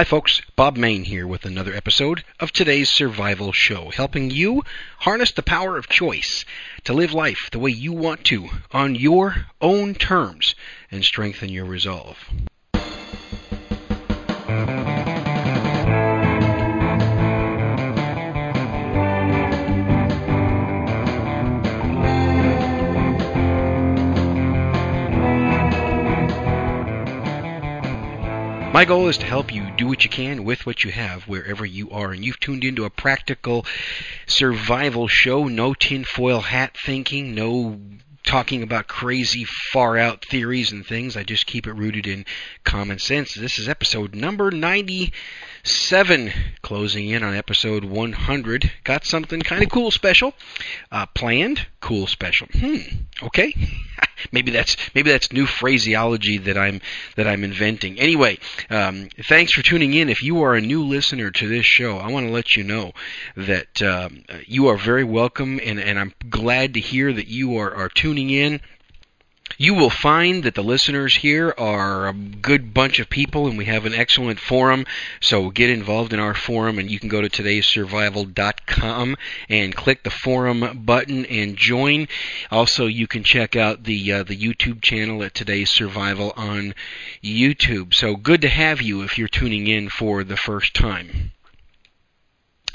Hi, folks. Bob Mayne here with another episode of today's Survival Show, helping you harness the power of choice to live life the way you want to on your own terms and strengthen your resolve. My goal is to help you do what you can with what you have wherever you are. And you've tuned into a practical survival show. No tinfoil hat thinking, no talking about crazy far out theories and things. I just keep it rooted in common sense. This is episode number 97, closing in on episode 100. Got something kind of cool special uh, planned. Cool special. Hmm. Okay. maybe that's maybe that's new phraseology that I'm that I'm inventing. Anyway, um, thanks for tuning in. If you are a new listener to this show, I want to let you know that um, you are very welcome, and, and I'm glad to hear that you are, are tuning in you will find that the listeners here are a good bunch of people and we have an excellent forum. So get involved in our forum and you can go to todaysurvival.com and click the forum button and join. Also, you can check out the uh, the YouTube channel at Today's Survival on YouTube. So good to have you if you're tuning in for the first time.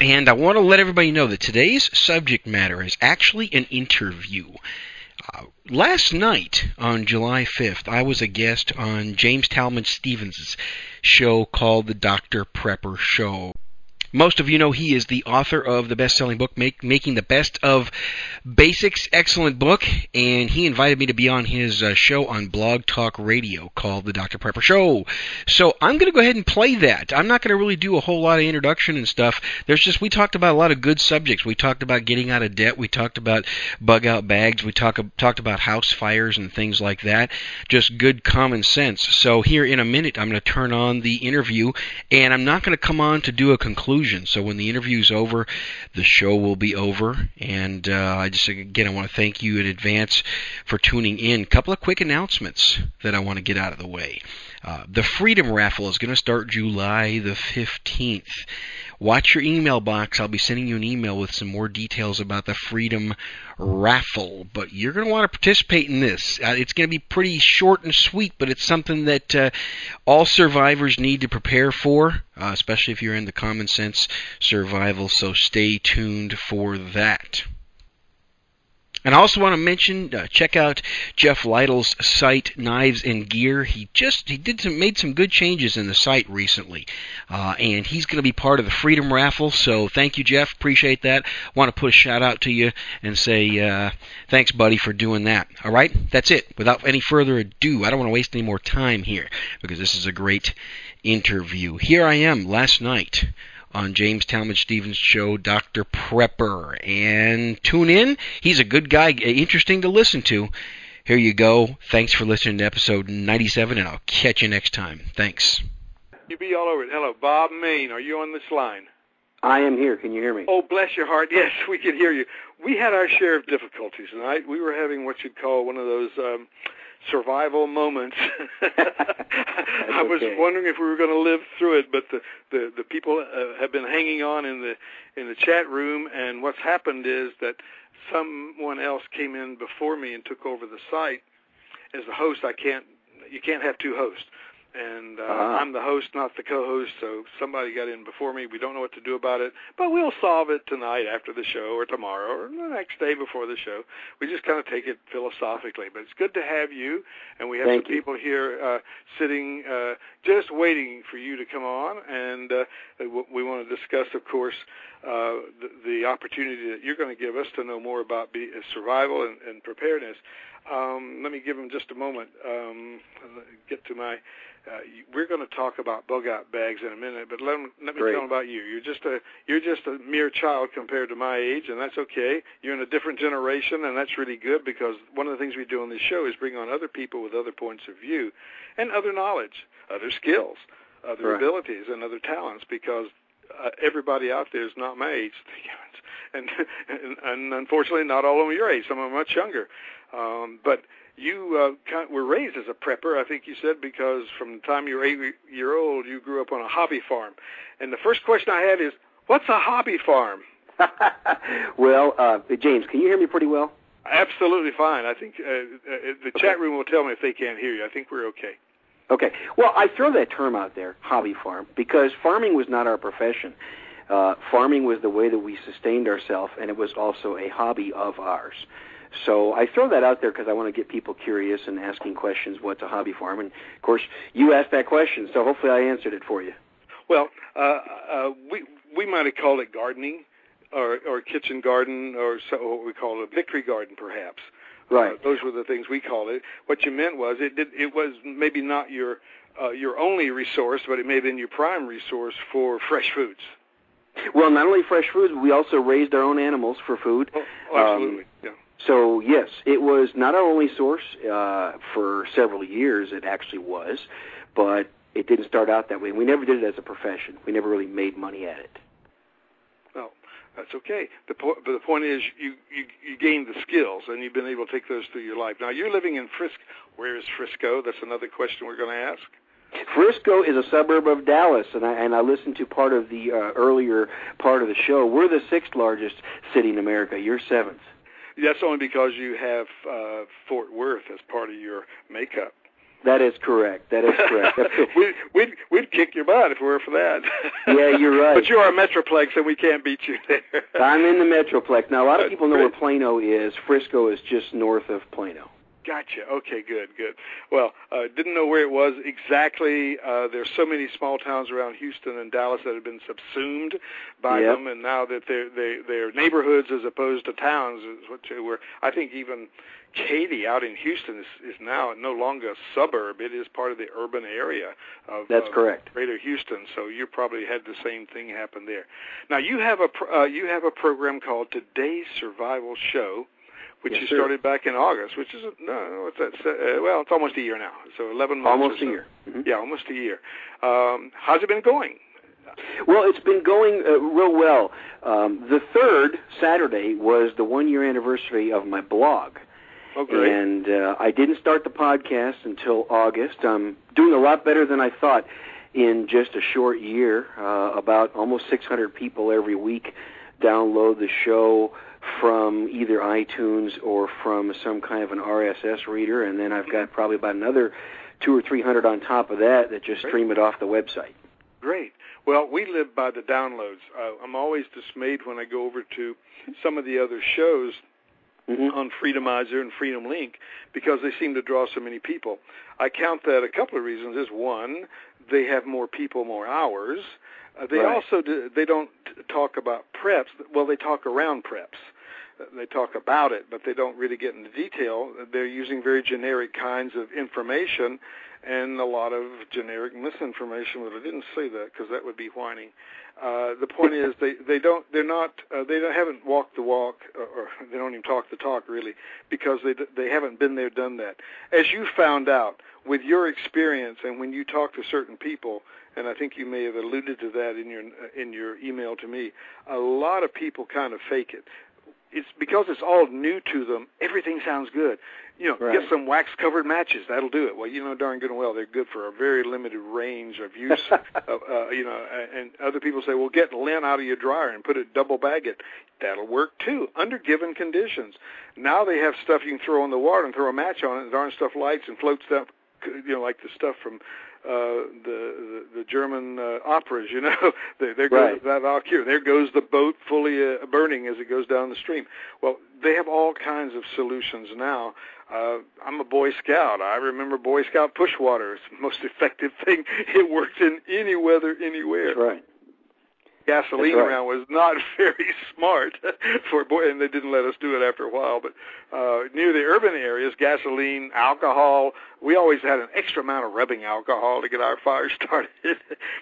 And I want to let everybody know that today's subject matter is actually an interview. Uh, last night on July 5th, I was a guest on James Talmage Stevens' show called The Dr. Prepper Show. Most of you know he is the author of the best-selling book, Make, Making the Best of Basics. Excellent book, and he invited me to be on his uh, show on Blog Talk Radio called The Dr. Prepper Show. So I'm going to go ahead and play that. I'm not going to really do a whole lot of introduction and stuff. There's just we talked about a lot of good subjects. We talked about getting out of debt. We talked about bug out bags. We talk, talked about house fires and things like that. Just good common sense. So here in a minute, I'm going to turn on the interview, and I'm not going to come on to do a conclusion conclusion. So when the interview is over, the show will be over. And uh, I just again I want to thank you in advance for tuning in. A couple of quick announcements that I want to get out of the way. Uh, the Freedom Raffle is going to start July the 15th. Watch your email box. I'll be sending you an email with some more details about the Freedom Raffle. But you're going to want to participate in this. Uh, it's going to be pretty short and sweet, but it's something that uh, all survivors need to prepare for, uh, especially if you're in the common sense survival. So stay tuned for that. And I also want to mention, uh, check out Jeff Lytle's site, Knives and Gear. He just he did some made some good changes in the site recently, uh, and he's going to be part of the Freedom Raffle. So thank you, Jeff. Appreciate that. Want to put a shout out to you and say uh, thanks, buddy, for doing that. All right, that's it. Without any further ado, I don't want to waste any more time here because this is a great interview. Here I am last night on James Talmage Stevens' show, Dr. Prepper. And tune in. He's a good guy, interesting to listen to. Here you go. Thanks for listening to episode 97, and I'll catch you next time. Thanks. You be all over it. Hello, Bob Mayne. Are you on this line? I am here. Can you hear me? Oh, bless your heart. Yes, we can hear you. We had our share of difficulties tonight. We were having what you'd call one of those um, survival moments. I was okay. wondering if we were going to live through it, but the the, the people uh, have been hanging on in the in the chat room, and what's happened is that someone else came in before me and took over the site as the host. I can't you can't have two hosts and uh, Uh-huh. I'm the host, not the co-host. So somebody got in before me. We don't know what to do about it, but we'll solve it tonight after the show, or tomorrow, or the next day before the show. We just kind of take it philosophically. But it's good to have you, and we have Thank some you. people here uh, sitting, uh, just waiting for you to come on, and uh, we want to discuss, of course. Uh, the, the opportunity that you're going to give us to know more about be, uh, survival and, and preparedness. Um, let me give them just a moment. Um, get to my uh, we're going to talk about bug out bags in a minute, but let, 'em- let me Great. tell them about you. You're just a you're just a mere child compared to my age, and that's okay. You're in a different generation, and that's really good because one of the things we do on this show is bring on other people with other points of view, and other knowledge, other skills, other Right. abilities, and other talents. Because uh, everybody out there is not my age, and, and and unfortunately, not all of them your age. Some of them are much younger. Um, but you uh, kind of were raised as a prepper, I think you said, because from the time you were eight year old, you grew up on a hobby farm. And the first question I had is, what's a hobby farm? well, uh, James, can you hear me pretty well? Absolutely fine. I think uh, uh, the okay. chat room will tell me if they can't hear you. I think we're okay. Okay. Well, I throw that term out there, hobby farm, because farming was not our profession. Uh, farming was the way that we sustained ourselves, and it was also a hobby of ours. So I throw that out there because I want to get people curious and asking questions. What's a hobby farm? And of course, you asked that question, so hopefully I answered it for you. Well, uh, uh, we we might have called it gardening, or or kitchen garden, or so, what we call a victory garden, perhaps. Right. Uh, those were the things we called it. What you meant was it did it was maybe not your uh, your only resource, but it may have been your prime resource for fresh foods. Well, not only fresh foods, we also raised our own animals for food. Oh, oh absolutely. Um, yeah. So yes, it was not our only source uh, for several years. It actually was, but it didn't start out that way. We never did it as a profession. We never really made money at it. That's okay. The point, but the point is, you, you you gained the skills, and you've been able to take those through your life. Now you're living in Frisco. Where is Frisco? That's another question we're going to ask. Frisco is a suburb of Dallas, and I and I listened to part of the uh, earlier part of the show. We're the sixth largest city in America. You're seventh. That's only because you have uh, Fort Worth as part of your makeup. That is correct. That is correct. we, we'd we'd kick your butt if we were for that. yeah, you're right. But you are a metroplex, and we can't beat you there. I'm in the metroplex now. A lot of people know where Plano is. Frisco is just north of Plano. Gotcha. Okay, good, good. Well, uh, didn't know where it was exactly. Uh, there's so many small towns around Houston and Dallas that have been subsumed by yep. them, and now that they're they, they're neighborhoods as opposed to towns, is what they were. I think even Katy out in Houston is, is now no longer a suburb; it is part of the urban area of that's of correct. Greater Houston. So you probably had the same thing happen there. Now you have a uh, you have a program called Today's Survival Show which yes, you sir. started back in August, which is no? Uh, well, it's almost a year now. So 11 months. Almost so. a year. Mm-hmm. Yeah, almost a year. Um, how's it been going? Well, it's been going uh, real well. Um, the third Saturday was the one year anniversary of my blog. Oh, great. And uh, I didn't start the podcast until August. I'm doing a lot better than I thought in just a short year. Uh, about almost 600 people every week download the show from either iTunes or from some kind of an RSS reader, and then I've got probably about another two or three hundred on top of that that just Great. stream it off the website. Great. Well, we live by the downloads. Uh, I'm always dismayed when I go over to some of the other shows mm-hmm. on Freedomizer and Freedom Link because they seem to draw so many people. I count that a couple of reasons. Is one, they have more people, more hours. Uh, they right. also do, they don't talk about preps. Well, they talk around preps they talk about it, but they don't really get into detail. They're using very generic kinds of information and a lot of generic misinformation. But I didn't say that because that would be whining. Uh, the point is, they they don't they're not uh, they don't, haven't walked the walk or, or they don't even talk the talk really because they they haven't been there, done that. As you found out with your experience and when you talk to certain people, and I think you may have alluded to that in your in your email to me. A lot of people kind of fake it it's because it's all new to them. Everything sounds good. You know, right. get some wax covered matches. That'll do it. Well, you know darn good and well they're good for a very limited range of use. uh, uh, you know, and other people say, well, get lint out of your dryer and put it double bag it. That'll work too under given conditions. Now they have stuff you can throw in the water and throw a match on it, and darn stuff lights and floats up. You know, like the stuff from uh, the, the the German uh, operas. You know, there, there goes right. that Valkyrie. There goes the boat fully uh, burning as it goes down the stream. Well, they have all kinds of solutions now. Uh, I'm a Boy Scout. I remember Boy Scout push water. It's the most effective thing. It works in any weather, anywhere. That's right gasoline right. around was not very smart for boy and they didn't let us do it after a while but uh near the urban areas gasoline alcohol we always had an extra amount of rubbing alcohol to get our fire started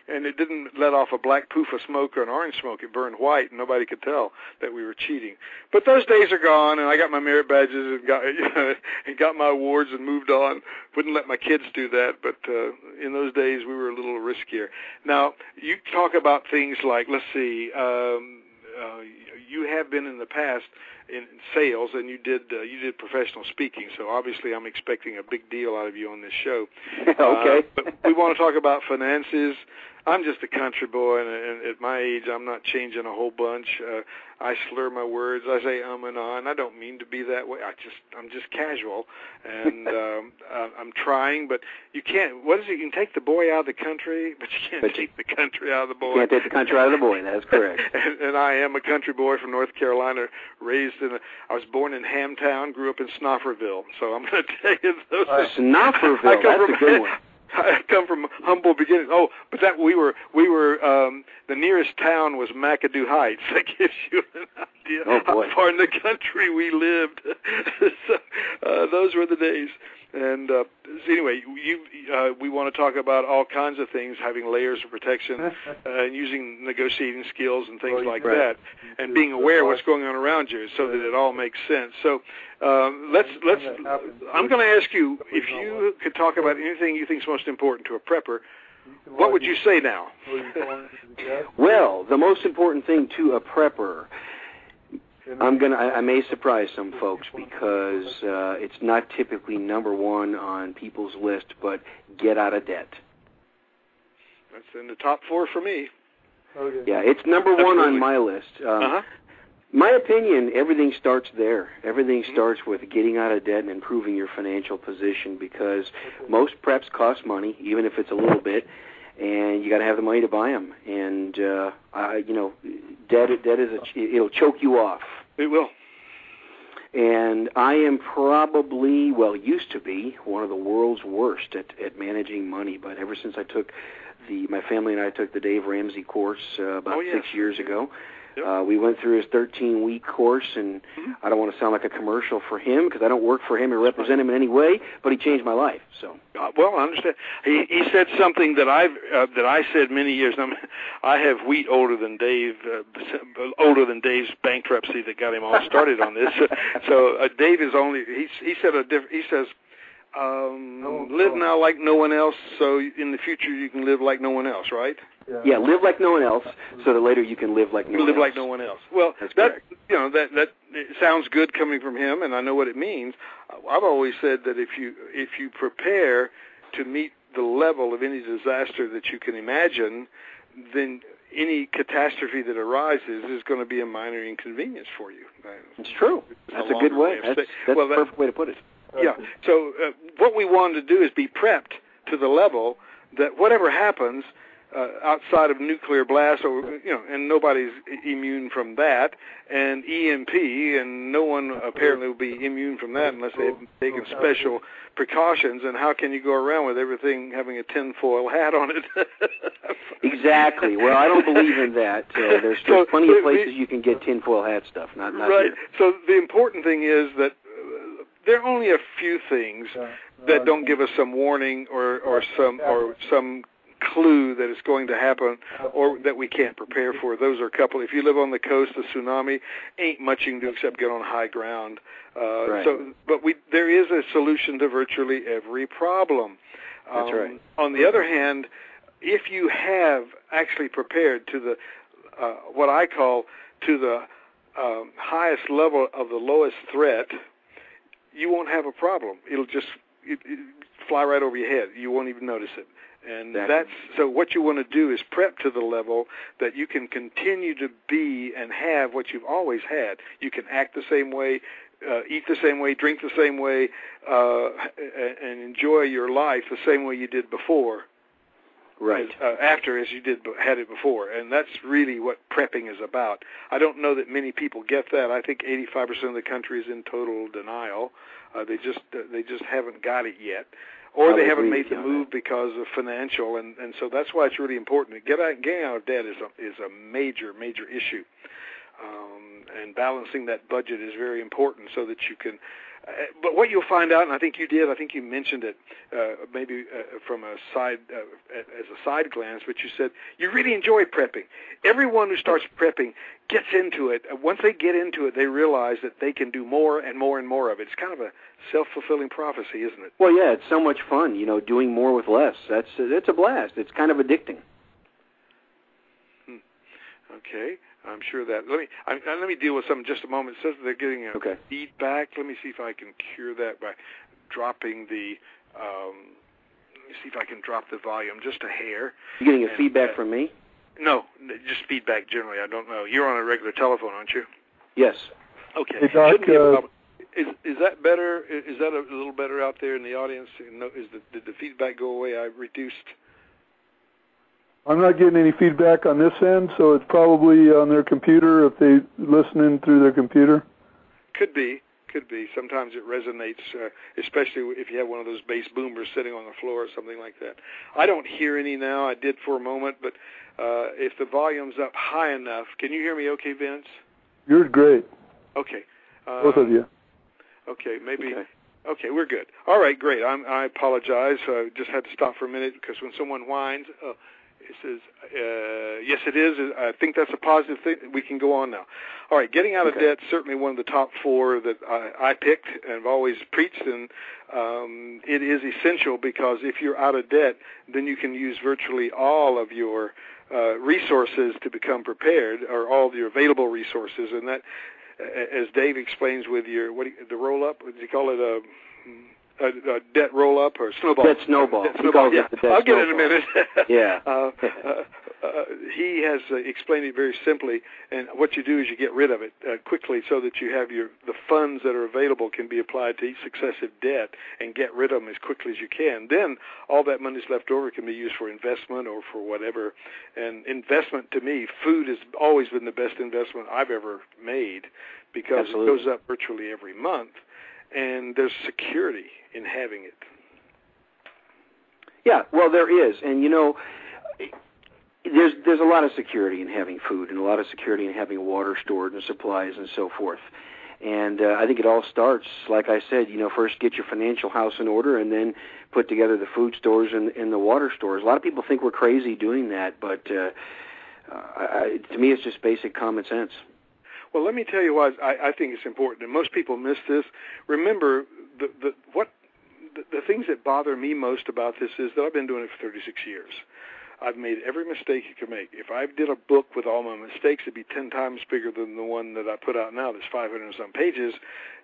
and it didn't let off a black poof of smoke or an orange smoke. It burned white and nobody could tell that we were cheating. But those days are gone and i got my merit badges and got you know, and got my awards and moved on wouldn't let my kids do that but uh in those days we were a little riskier now you talk about things like let's see, um, uh, you have been in the past in sales, and you did uh, you did professional speaking. So obviously, I'm expecting a big deal out of you on this show. okay. Uh, but we want to talk about finances. I'm just a country boy, and, and at my age, I'm not changing a whole bunch. Uh, I slur my words. I say um and ah, and I don't mean to be that way. I just I'm just casual, and um, uh, I'm trying. But you can't. What is it? You can take the boy out of the country, but you can't But take the country out of the boy. You Can't take the country out of the boy. That is correct. and, and I am a country boy from North Carolina, raised in. A, I was born in Hamtown, grew up in Snofferville. So I'm going to tell you those. Uh, Snofferville. That's from, a good one. I come from humble beginnings. Oh, but that we were we were um the nearest town was McAdoo Heights. That gives you an idea Oh, boy. how far in the country we lived. so, uh, those were the days. And uh, so anyway, you uh, we want to talk about all kinds of things, having layers of protection, uh, and using negotiating skills and things Well, like Right. that, and being aware of what's going on around you, so that it all makes sense. So um, let's let's. I'm going to ask you if you could talk about anything you think is most important to a prepper. What would you say now? Well, the most important thing to a prepper, I'm gonna. I, I may surprise some folks because uh, it's not typically number one on people's list, but get out of debt. That's in the top four for me. Okay. Yeah, it's number one Absolutely. on my list. Um, Uh huh. My opinion, everything starts there. Everything Mhm. starts with getting out of debt and improving your financial position because most preps cost money, even if it's a little bit, and you got to have the money to buy them. And uh, I, you know, debt debt is a it'll choke you off. It will. And I am probably, well, used to be one of the world's worst at, at managing money. But ever since I took the, my family and I took the Dave Ramsey course uh, about Oh, yes. six years ago. Yep. Uh, we went through his 13 week course, and Mhm. I don't want to sound like a commercial for him because I don't work for him or represent him in any way. But he changed my life. So Uh, well, I understand. He he said something that I've uh, that I said many years. I, mean, I have wheat older than Dave, uh, older than Dave's bankruptcy that got him all started on this. so uh, Dave is only he he said a diff, he says. Um, Oh, live now like no one else, so in the future you can live like no one else, right? Yeah, live like no one else, so that later you can live like no You one live else. like no one else. Well, That's that correct. you know that that it sounds good coming from him, and I know what it means. I've always said that if you if you prepare to meet the level of any disaster that you can imagine, then any catastrophe that arises is going to be a minor inconvenience for you. It's true. That's a good way. way That's, that's well, the that- perfect way to put it. Yeah. So uh, what we wanted to do is be prepped to the level that whatever happens uh, outside of nuclear blast, or you know, and nobody's immune from that, and EMP, and no one apparently will be immune from that unless they've taken special precautions. And how can you go around with everything having a tinfoil hat on it? Exactly. Well, I don't believe in that. Uh, there's, So, plenty of places you can get tinfoil hat stuff. Not not right. here. So the important thing is that uh, there are only a few things that don't give us some warning or or some or some clue that it's going to happen or that we can't prepare for. Those are a couple. If you live on the coast, the tsunami ain't much you can do except get on high ground. Uh, Right. So, but we there is a solution to virtually every problem. That's Um, right. On the other hand, if you have actually prepared to the uh, what I call to the um, highest level of the lowest threat, you won't have a problem. It'll just it, it fly right over your head. You won't even notice it. And that's so. What you want to do is prep to the level that you can continue to be and have what you've always had. You can act the same way, uh, eat the same way, drink the same way, uh, and and enjoy your life the same way you did before Right. as, uh, after as you did had it before, and that's really what prepping is about. I don't know that many people get that. I think 85% of the country is in total denial. Uh, they just uh, they just haven't got it yet, or they haven't made the move because of financial, and and so that's why it's really important. to Get out, getting out of debt is a is a major major issue, um, and balancing that budget is very important so that you can. Uh, but what you'll find out, and I think you did, I think you mentioned it, uh, maybe uh, from a side uh, as a side glance, but you said you really enjoy prepping. Everyone who starts prepping gets into it. Uh, Once they get into it, they realize that they can do more and more and more of it. It's kind of a self-fulfilling prophecy, isn't it? Well, yeah, it's so much fun. You know, doing more with less. That's it's a blast. It's kind of addicting. Okay, I'm sure that. Let me I, let me deal with something in just a moment. It says they're getting a Okay. feedback. Let me see if I can cure that by dropping the. Um, let me see if I can drop the volume just a hair. You getting a And, feedback uh, from me? No, just feedback generally. I don't know. You're on a regular telephone, aren't you? Yes. Okay. Hey, Doc, Shouldn't be a uh, problem. Is is that better? Is that a little better out there in the audience? No, is the did the feedback go away? I reduced. I'm not getting any feedback on this end, so it's probably on their computer if they listen in through their computer. Could be, could be. Sometimes it resonates, uh, especially if you have one of those bass boomers sitting on the floor or something like that. I don't hear any now. I did for a moment, but uh, if the volume's up high enough, can you hear me? Okay, Vince. You're great, Okay. Uh, both of you. Okay, maybe. Okay. Okay, we're good. All right, great. I'm, I apologize. I just had to stop for a minute because when someone whines, uh, it says, uh, yes, it is. I think that's a positive thing. We can go on now. All right, getting out of Okay. debt, certainly one of the top four that I, I picked and have always preached, and um, it is essential because if you're out of debt, then you can use virtually all of your uh, resources to become prepared, or all of your available resources, and that as Dave explains with your what you, the roll up, what do you call it a, a, a debt roll up or snowball? Debt snowball. Debt snowball. Yeah, debt I'll get it in a minute. Yeah. uh, uh, uh, he has uh, explained it very simply, and what you do is you get rid of it uh, quickly so that you have your the funds that are available can be applied to each successive debt and get rid of them as quickly as you can. Then all that money money's left over can be used for investment or for whatever. And investment to me, food has always been the best investment I've ever made because Absolutely. it goes up virtually every month, and there's security in having it. Yeah, well, there is, and you know, there's there's a lot of security in having food, and a lot of security in having water stored and supplies and so forth. And uh, I think it all starts, like I said, you know, first get your financial house in order, and then put together the food stores and, and the water stores. A lot of people think we're crazy doing that, but uh, I, to me, it's just basic common sense. Well, let me tell you why I, I think it's important, and most people miss this. Remember, the, the what the, the things that bother me most about this is that I've been doing it for 36 years. I've made every mistake you can make. If I did a book with all my mistakes, it'd be 10 times bigger than the one that I put out now that's 500 and some pages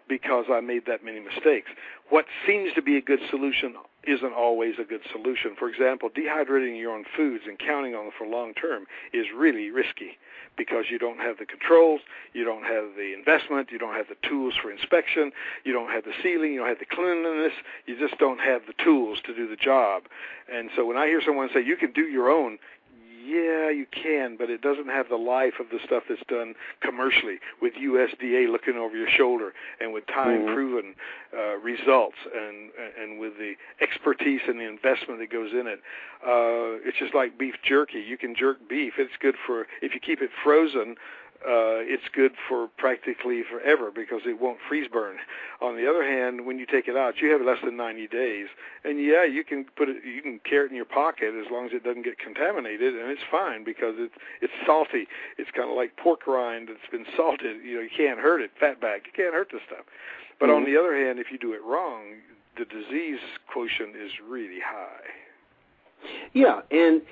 because I made that many mistakes. What seems to be a good solution isn't always a good solution. For example, dehydrating your own foods and counting on them for long term is really risky because you don't have the controls, you don't have the investment, you don't have the tools for inspection, you don't have the sealing, you don't have the cleanliness, you just don't have the tools to do the job. And so when I hear someone say you can do your own, yeah, you can, but it doesn't have the life of the stuff that's done commercially with USDA looking over your shoulder and with time-proven uh, results and and with the expertise and the investment that goes in it. Uh, it's just like beef jerky. You can jerk beef. It's good for if you keep it frozen. Uh, it's good for practically forever because it won't freeze burn. On the other hand, when you take it out, you have less than 90 days, and yeah, you can put it, you can carry it in your pocket as long as it doesn't get contaminated, and it's fine because it's it's salty. It's kind of like pork rind that's been salted. You know, you can't hurt it. Fatback, you can't hurt this stuff. But on Mhm. the other hand, if you do it wrong, the disease quotient is really high. Yeah, and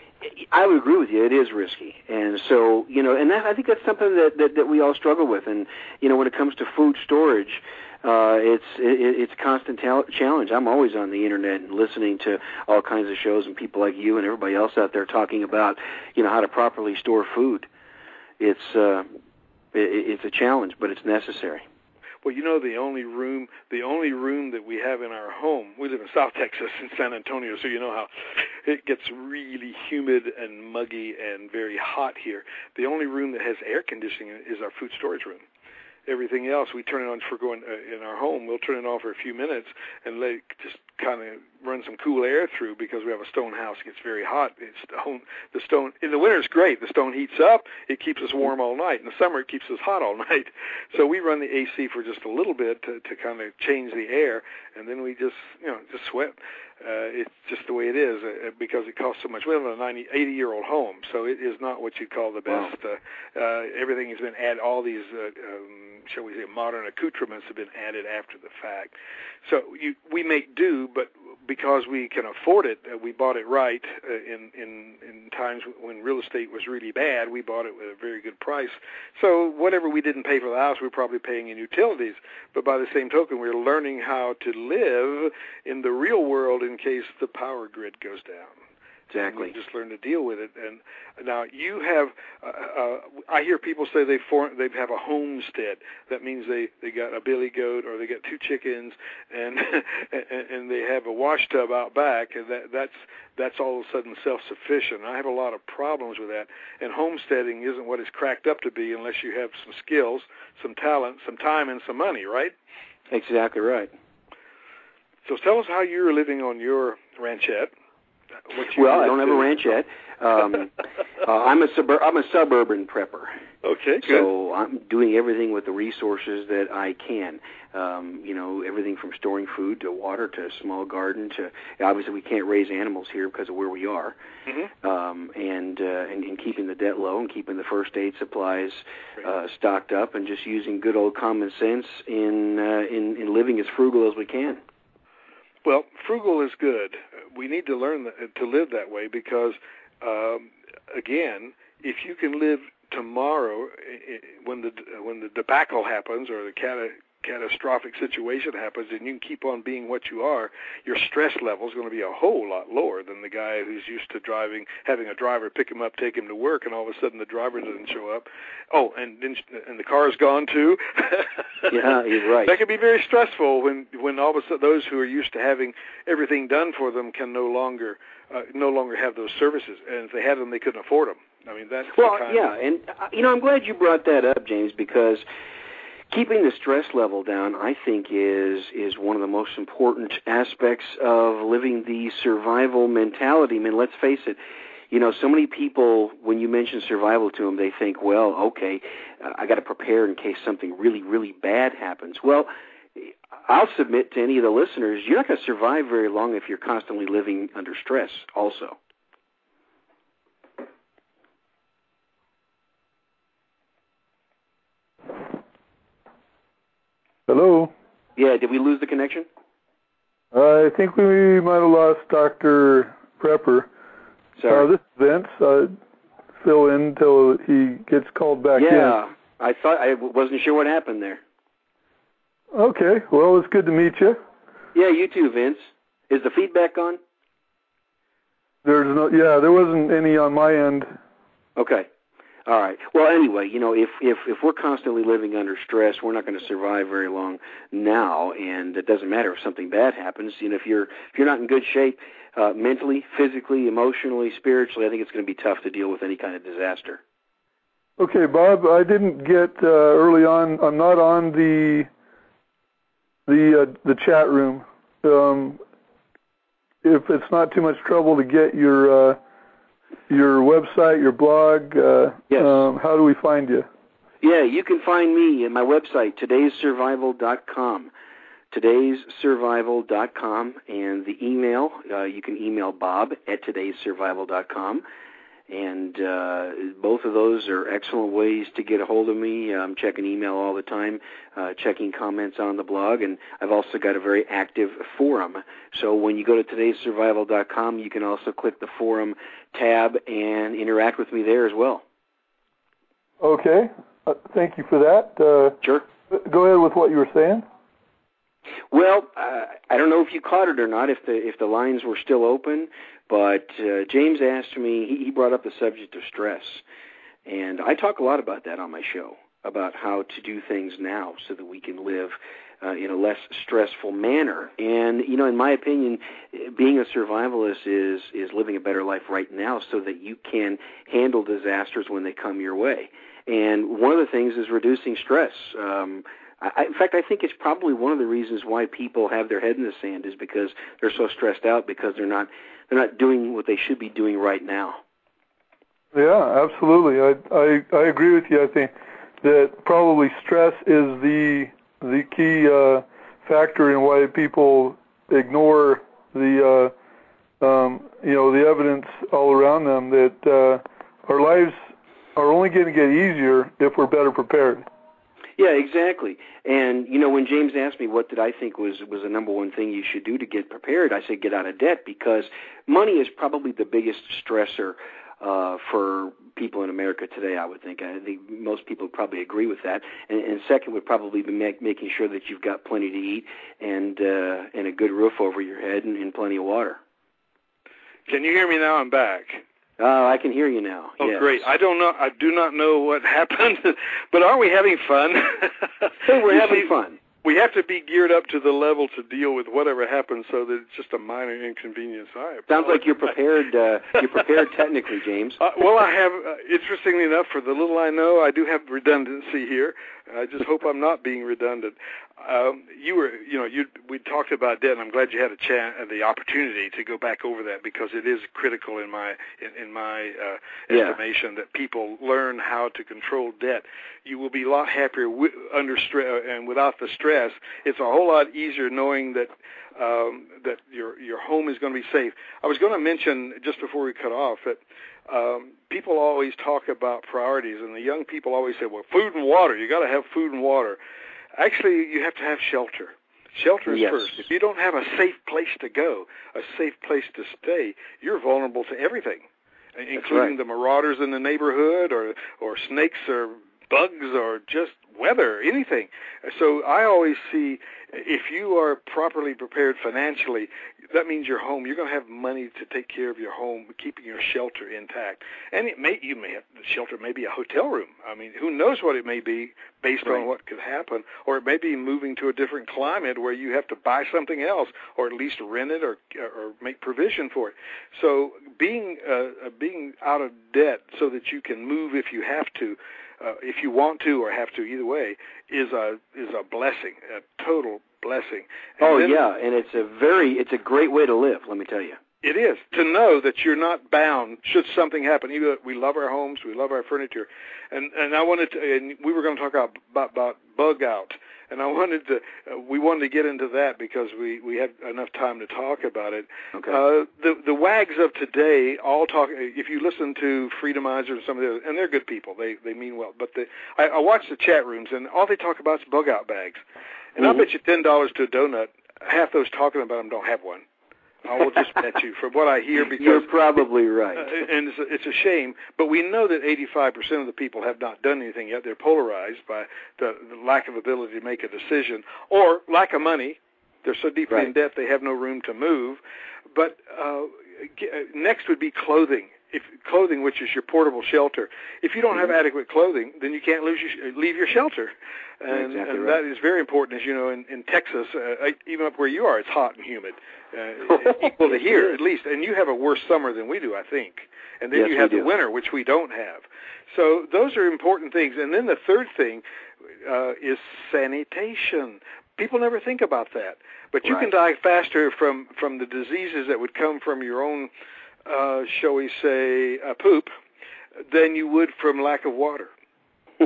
I would agree with you. It is risky, and so you know, and that, I think that's something that, that that we all struggle with. And you know, when it comes to food storage, uh, it's it, it's a constant tal- challenge. I'm always on the internet and listening to all kinds of shows and people like you and everybody else out there talking about you know how to properly store food. It's uh, it, it's a challenge, but it's necessary. Well, you know, the only room, the only room that we have in our home, we live in South Texas in San Antonio, so you know how it gets really humid and muggy and very hot here. The only room that has air conditioning is our food storage room. Everything else, we turn it on for going uh, in our home. We'll turn it on for a few minutes and let it just kind of run some cool air through because we have a stone house. It gets very hot. It's stone. The stone in the winter is great. The stone heats up. It keeps us warm all night. In the summer, it keeps us hot all night. So we run the AC for just a little bit to, to kind of change the air, and then we just you know just sweat. Uh, it's just the way it is uh, because it costs so much. We live in a 90, 80 year old home, so it is not what you'd call the Wow. best. Uh, uh, everything has been added. All these, uh, um, shall we say, modern accoutrements have been added after the fact. So you, we make do, but because we can afford it, uh, we bought it right uh, in in in times when real estate was really bad. We bought it with a very good price. So whatever we didn't pay for the house, we're probably paying in utilities. But by the same token, we're learning how to live in the real world in case the power grid goes down. Exactly. We just learn to deal with it. And now you have, uh, uh, I hear people say they form, they have a homestead. That means they they got a billy goat or they got two chickens and and they have a wash tub out back, and that that's that's all of a sudden self-sufficient. I have a lot of problems with that. And homesteading isn't what it's cracked up to be unless you have some skills, some talent, some time, and some money, right? Exactly right. So tell us how you're living on your ranchette well, I don't have a ranch yet. Um, uh, I'm a suburb. I'm a suburban prepper. Okay, good. So I'm doing everything with the resources that I can. Um, you know, everything from storing food to water to a small garden to obviously we can't raise animals here because of where we are, mm-hmm. um, and, uh, and and keeping the debt low and keeping the first aid supplies uh, stocked up and just using good old common sense in uh, in in living as frugal as we can. Well, frugal is good. We need to learn to live that way because, um, again, if you can live tomorrow when the when the debacle happens or the cat catastrophic situation happens and you can keep on being what you are, your stress level is going to be a whole lot lower than the guy who's used to driving, having a driver pick him up, take him to work, and all of a sudden the driver doesn't show up. Oh, and and the car's gone too. yeah, you're right. That can be very stressful when when all of a sudden those who are used to having everything done for them can no longer uh, no longer have those services, and if they had them, they couldn't afford them. I mean, that's well, yeah, and uh, you know, I'm glad you brought that up, James, because keeping the stress level down i think is is one of the most important aspects of living the survival mentality. I mean let's face it you know so many people when you mention survival to them they think well okay i got to prepare in case something really really bad happens. Well i'll submit to any of the listeners you're not going to survive very long if you're constantly living under stress also Hello. Yeah, did we lose the connection? Uh, I think we might have lost Doctor Prepper. Sorry. Uh, this is Vince. Uh, fill in until he gets called back yeah, in. Yeah, I thought I wasn't sure what happened there. Okay. Well, it's good to meet you. Yeah, you too, Vince. Is the feedback on? There's no. Yeah, there wasn't any on my end. Okay. All right. Well, anyway, you know, if if if we're constantly living under stress, we're not going to survive very long now, and it doesn't matter if something bad happens. You know, if you're if you're not in good shape uh, mentally, physically, emotionally, spiritually, I think it's going to be tough to deal with any kind of disaster. Okay, Bob, I didn't get uh, early on. I'm not on the the uh, the chat room. Um, if it's not too much trouble to get your uh, your website, your blog. Uh, yes. Um, how do we find you? Yeah, you can find me at my website, today'ssurvival.com. Today'ssurvival.com, and the email, uh, you can email Bob at today'ssurvival.com. And uh, both of those are excellent ways to get a hold of me. I'm checking email all the time, uh, checking comments on the blog, and I've also got a very active forum. So when you go to today'ssurvival.com, you can also click the forum tab and interact with me there as well. Okay. Uh, thank you for that. Uh, sure. Go ahead with what you were saying. Well, uh, I don't know if you caught it or not, if the if the lines were still open, but uh, James asked me. He, he brought up the subject of stress, and I talk a lot about that on my show about how to do things now so that we can live uh, in a less stressful manner. And you know, in my opinion, being a survivalist is is living a better life right now so that you can handle disasters when they come your way. And one of the things is reducing stress. Um, I, in fact, I think it's probably one of the reasons why people have their head in the sand is because they're so stressed out because they're not they're not doing what they should be doing right now. Yeah, absolutely. I I, I agree with you. I think that probably stress is the the key uh, factor in why people ignore the uh, um, you know the evidence all around them that uh, our lives are only going to get easier if we're better prepared. Yeah, exactly. And you know, when James asked me what did I think was was the number one thing you should do to get prepared, I said get out of debt because money is probably the biggest stressor uh, for people in America today. I would think. I think most people probably agree with that. And, and second would probably be make, making sure that you've got plenty to eat and uh, and a good roof over your head and, and plenty of water. Can you hear me now? I'm back. Oh, I can hear you now. Oh, yes. great! I don't know. I do not know what happened, but are we having fun? hey, we're having see, fun. We have to be geared up to the level to deal with whatever happens, so that it's just a minor inconvenience. I Sounds like you're prepared. Uh, you're prepared technically, James. Uh, well, I have. Uh, interestingly enough, for the little I know, I do have redundancy here. I just hope I'm not being redundant. Um, you were, you know, you we talked about debt, and I'm glad you had a chance, the opportunity to go back over that because it is critical in my in, in my uh, Yeah. estimation that people learn how to control debt. You will be a lot happier wi- under stress and without the stress. It's a whole lot easier knowing that um, that your your home is going to be safe. I was going to mention just before we cut off that um, people always talk about priorities, and the young people always say, "Well, food and water. You got to have food and water." Actually, you have to have shelter. Shelter is Yes. first. If you don't have a safe place to go, a safe place to stay, you're vulnerable to everything, including right. the marauders in the neighborhood, or or snakes, or bugs, or just weather, anything. So I always see if you are properly prepared financially, that means your home. You're going to have money to take care of your home, keeping your shelter intact. And it may you may have the shelter may be a hotel room. I mean, who knows what it may be based Right. on what could happen, or it may be moving to a different climate where you have to buy something else, or at least rent it, or or make provision for it. So being uh, uh, being out of debt so that you can move if you have to, uh, if you want to or have to, either way, is a is a blessing, a total blessing. And Oh then- yeah, and it's a very it's a great way to live. Let me tell you. it is to know that you're not bound should something happen. Even we love our homes, we love our furniture, and and I wanted to. And we were going to talk about about, about bug out, and I wanted to. Uh, we wanted to get into that because we we had enough time to talk about it. Okay. Uh, the the wags of today all talk. If you listen to Freedomizer and some of the other, and they're good people, they they mean well. But the I, I watch the chat rooms, and all they talk about is bug out bags. And Mhm. I bet you ten dollars to a donut, half those talking about them don't have one. I will just bet you from what I hear because You're probably right. uh, and it's a, it's a shame, but we know that 85% of the people have not done anything yet. They're polarized by the, the lack of ability to make a decision or lack of money. They're so deeply in debt they have no room to move. But uh, uh, next would be clothing. If clothing, which is your portable shelter, if you don't have Mhm. adequate clothing, then you can't lose your, leave your shelter, and, exactly and right. that is very important. As you know, in, in Texas, uh, even up where you are, it's hot and humid, uh, equal to here at least. And you have a worse summer than we do, I think. And then Yes, you have the winter, which we don't have. So those are important things. And then the third thing uh, is sanitation. People never think about that, but you can die faster from from the diseases that would come from your own, uh, shall we say, uh, poop, than you would from lack of water.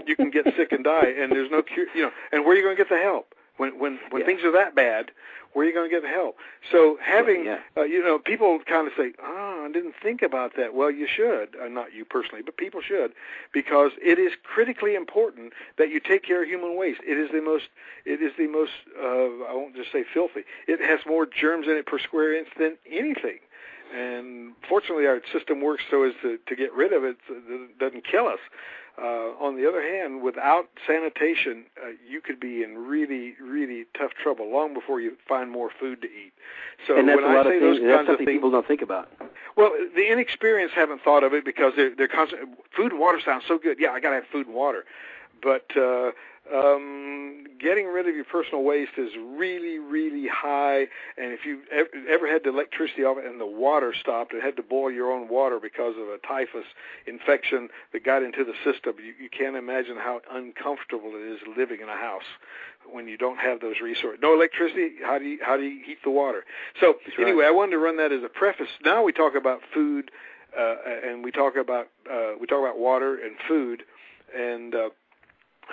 You can get sick and die, and there's no cure. You know, and where are you going to get the help when when when Yeah. things are that bad? Where are you going to get the help? So having, yeah. uh, you know, people kind of say, "Oh, I didn't think about that." Well, you should, uh, not you personally, but people should, because it is critically important that you take care of human waste. It is the most, it is the most, uh, I won't just say filthy. It has more germs in it per square inch than anything. And fortunately, our system works so as to, to get rid of it, so that it doesn't kill us. Uh, on the other hand, without sanitation, uh, you could be in really, really tough trouble long before you find more food to eat. So and that's when a lot I say of those things. That's something things, people don't think about. well, the inexperienced haven't thought of it because they're they're constant. Food and water sounds so good. Yeah, I gotta have food and water, but uh, um, getting rid of your personal waste is really, really high. And if you ever, ever had the electricity off and the water stopped and had to boil your own water because of a typhus infection that got into the system, you, you can't imagine how uncomfortable it is living in a house when you don't have those resources. No electricity. How do you how do you heat the water? So That's right. anyway, I wanted to run that as a preface. Now we talk about food, uh, and we talk about uh, we talk about water and food, and uh,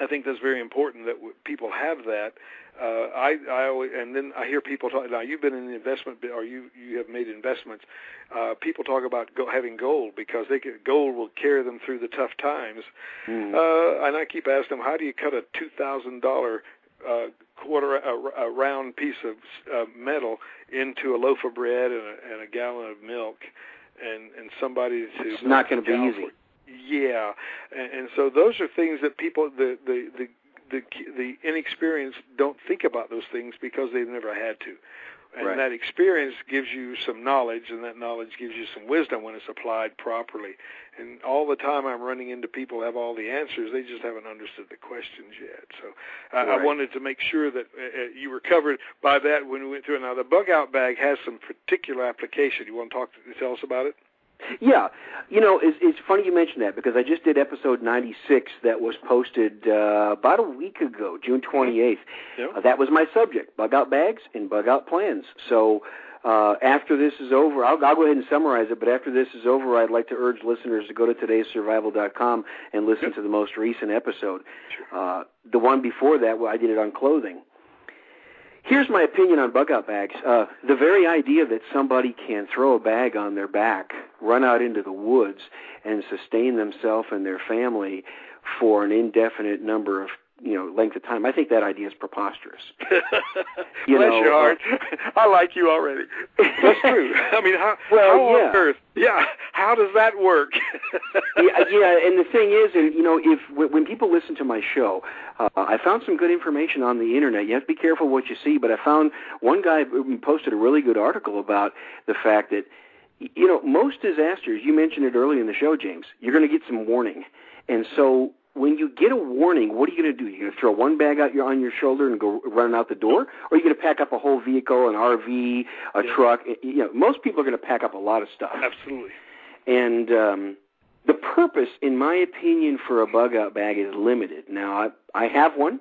I think that's very important that w- people have that. Uh, I, I always, and then I hear people talk. Now you've been in the investment, or you you have made investments. Uh, people talk about go, having gold because they get, gold will carry them through the tough times. Mm. Uh, and I keep asking them, how do you cut a two thousand dollar uh, quarter a, a round piece of uh, metal into a loaf of bread and a, and a gallon of milk, and and somebody to it's not going to be easy. Yeah, and, and so those are things that people the the the the the inexperienced don't think about those things because they've never had to. And Right. that experience gives you some knowledge, and that knowledge gives you some wisdom when it's applied properly. And all the time, I'm running into people have all the answers; they just haven't understood the questions yet. So, I, I wanted to make sure that uh, uh, you were covered by that when we went through it. Now, the bug out bag has some particular application. You want to talk to tell us about it? Yeah, you know, it's, it's funny you mentioned that because I just did episode 96 that was posted uh, about a week ago, June 28th. Yeah. Uh, that was my subject: bug out bags and bug out plans. So uh, after this is over, I'll, I'll go ahead and summarize it. But after this is over, I'd like to urge listeners to go to todaysurvival.com and listen Yep. to the most recent episode. Uh, the one before that, well, I did it on clothing. Here's my opinion on bug out bags. Uh, the very idea that somebody can throw a bag on their back, run out into the woods, and sustain themselves and their family for an indefinite number of you know length of time, I think that idea is preposterous. You Bless know, your heart. I like you already. That's true. I mean, how, Well, how yeah. on earth? Yeah. How does that work? yeah, yeah, and the thing is, and you know, if when when people listen to my show, uh, I found some good information on the internet. You have to be careful what you see, but I found one guy posted a really good article about the fact that you know most disasters. You mentioned it earlier in the show, James. You're going to get some warning, and so when you get a warning, what are you going to do? You're going to throw one bag out your on your shoulder and go running out the door, or are you going to pack up a whole vehicle, an RV, a Yeah. truck? You know, most people are going to pack up a lot of stuff. Absolutely. And um, the purpose, in my opinion, for a bug out bag is limited. Now, I, I have one.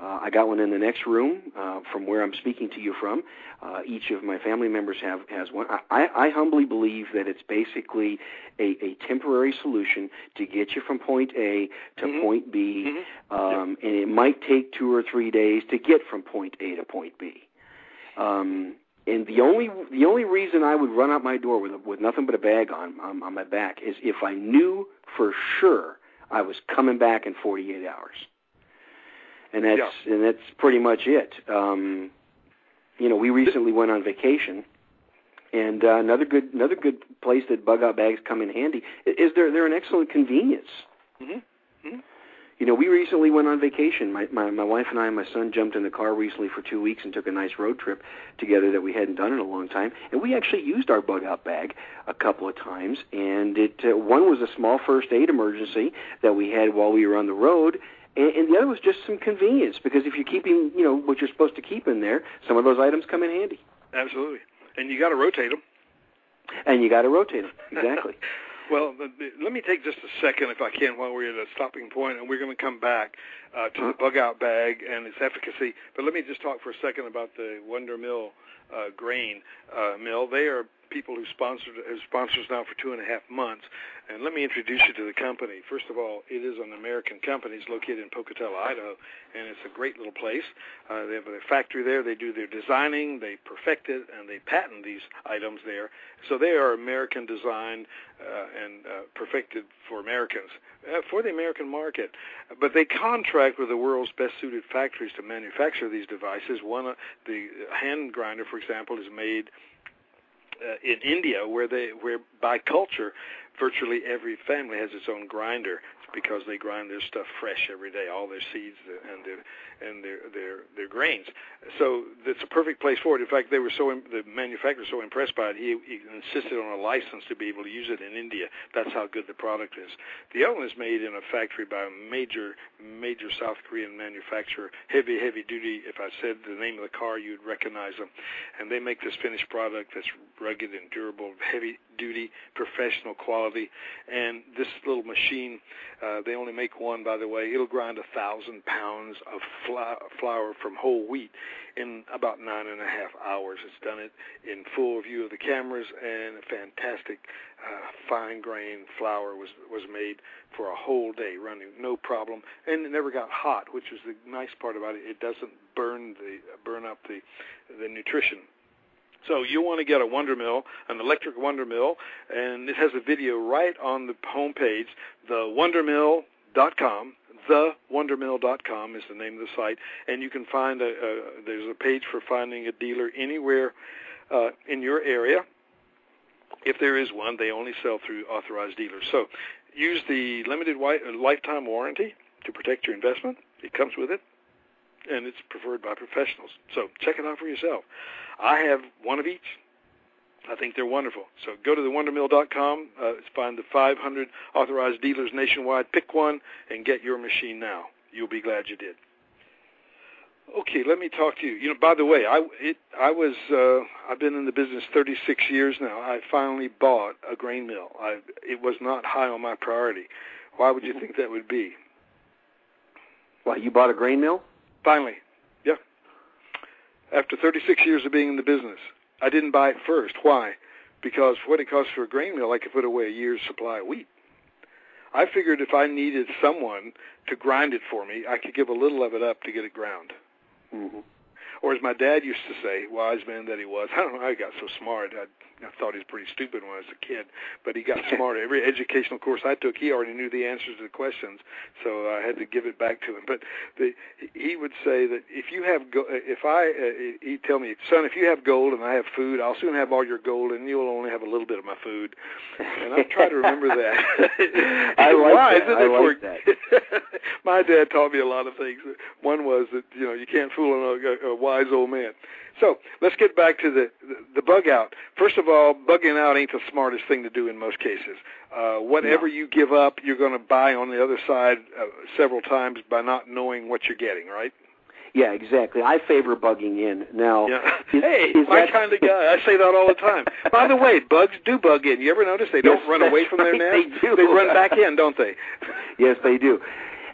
Uh, I got one in the next room uh, from where I'm speaking to you from. Uh, each of my family members have has one. I, I, humbly believe that it's basically a, a temporary solution to get you from point A to Mhm. point B, Mhm. um, and it might take two or three days to get from point A to point B. Um, and the only the only reason I would run out my door with with nothing but a bag on on, on my back is if I knew for sure I was coming back in 48 hours. And that's and that's pretty much it. Um, you know, we recently went on vacation, and uh, another good another good place that bug out bags come in handy is they're they're an excellent convenience. Mhm. Mhm. You know, we recently went on vacation. My, my my wife and I and my son jumped in the car recently for two weeks and took a nice road trip together that we hadn't done in a long time. And we actually used our bug out bag a couple of times. And it uh, one was a small first aid emergency that we had while we were on the road, and, and the other was just some convenience because if you're keeping you know what you're supposed to keep in there, some of those items come in handy, Absolutely. And you got to rotate them. and you got to rotate them exactly. Well, the, the, let me take just a second, if I can, while we're at a stopping point, and we're going to come back uh, to the bug out bag and its efficacy. But let me just talk for a second about the Wonder Mill uh, grain uh, mill. They are people who sponsored who sponsors now for two and a half months. And let me introduce you to the company. First of all, it is an American company. It's located in Pocatello, Idaho, and it's a great little place. Uh, they have a factory there. They do their designing, they perfect it, and they patent these items there. So they are American designed uh, and uh, perfected for Americans, uh, for the American market. But they contract with the world's best suited factories to manufacture these devices. One, uh, the hand grinder, for example, is made uh, in India, where they, where by culture, virtually every family has its own grinder because they grind their stuff fresh every day, all their seeds and their and their their their grains. So it's a perfect place for it. In fact, they were so the manufacturer was so impressed by it, he, he insisted on a license to be able to use it in India. That's how good the product is. The other one is made in a factory by a major major South Korean manufacturer, heavy heavy duty. If I said the name of the car, you'd recognize them. And they make this finished product that's rugged and durable, heavy duty, professional quality. And this little machine, uh, they only make one, by the way. It'll grind a thousand pounds of flour from whole wheat in about nine and a half hours. It's done it in full view of the cameras, and a fantastic uh, fine grain flour was was made for a whole day running, no problem, and it never got hot, which is the nice part about it. It doesn't burn the burn up the the nutrition so you want to get a Wonder Mill, an electric Wonder Mill, and it has a video right on the home page, thewondermill.com. TheWondermill.com is the name of the site, and you can find a, a there's a page for finding a dealer anywhere uh, in your area. If there is one, they only sell through authorized dealers. So use the limited lifetime warranty to protect your investment. It comes with it, and it's preferred by professionals. So check it out for yourself. I have one of each. I think they're wonderful. So go to thewondermill.com, uh, find the 500 authorized dealers nationwide, pick one, and get your machine now. You'll be glad you did. Okay, let me talk to you. You know, by the way, I it I was uh, I've been in the business 36 years now. I finally bought a grain mill. I it was not high on my priority. Why would you think that would be? Why you bought a grain mill? Finally, yeah. after 36 years of being in the business. I didn't buy it first. Why? Because what it costs for a grain mill, I could put away a year's supply of wheat. I figured if I needed someone to grind it for me, I could give a little of it up to get it ground. Mm-hmm. Or as my dad used to say, wise man that he was, I don't know how he got so smart. I, I thought he was pretty stupid when I was a kid, but he got smarter. Every educational course I took, he already knew the answers to the questions, so I had to give it back to him. But the, he would say that if you have, go- if I, uh, he'd tell me, son, if you have gold and I have food, I'll soon have all your gold, and you'll only have a little bit of my food. And I try to remember that. I like wise, that. I like that. my dad taught me a lot of things. One was that you know you can't fool a, a, a wise old man. So let's get back to the, the the bug out. First of all, bugging out ain't the smartest thing to do in most cases. Uh, whatever no. you give up, you're going to buy on the other side uh, several times by not knowing what you're getting, right? Yeah, exactly. I favor bugging in. Now, yeah. is, hey, is my that... kind of guy. I say that all the time. By the way, bugs do bug in. You ever notice they don't yes, run away from right. their nest? They do. They run back in, don't they? yes, they do.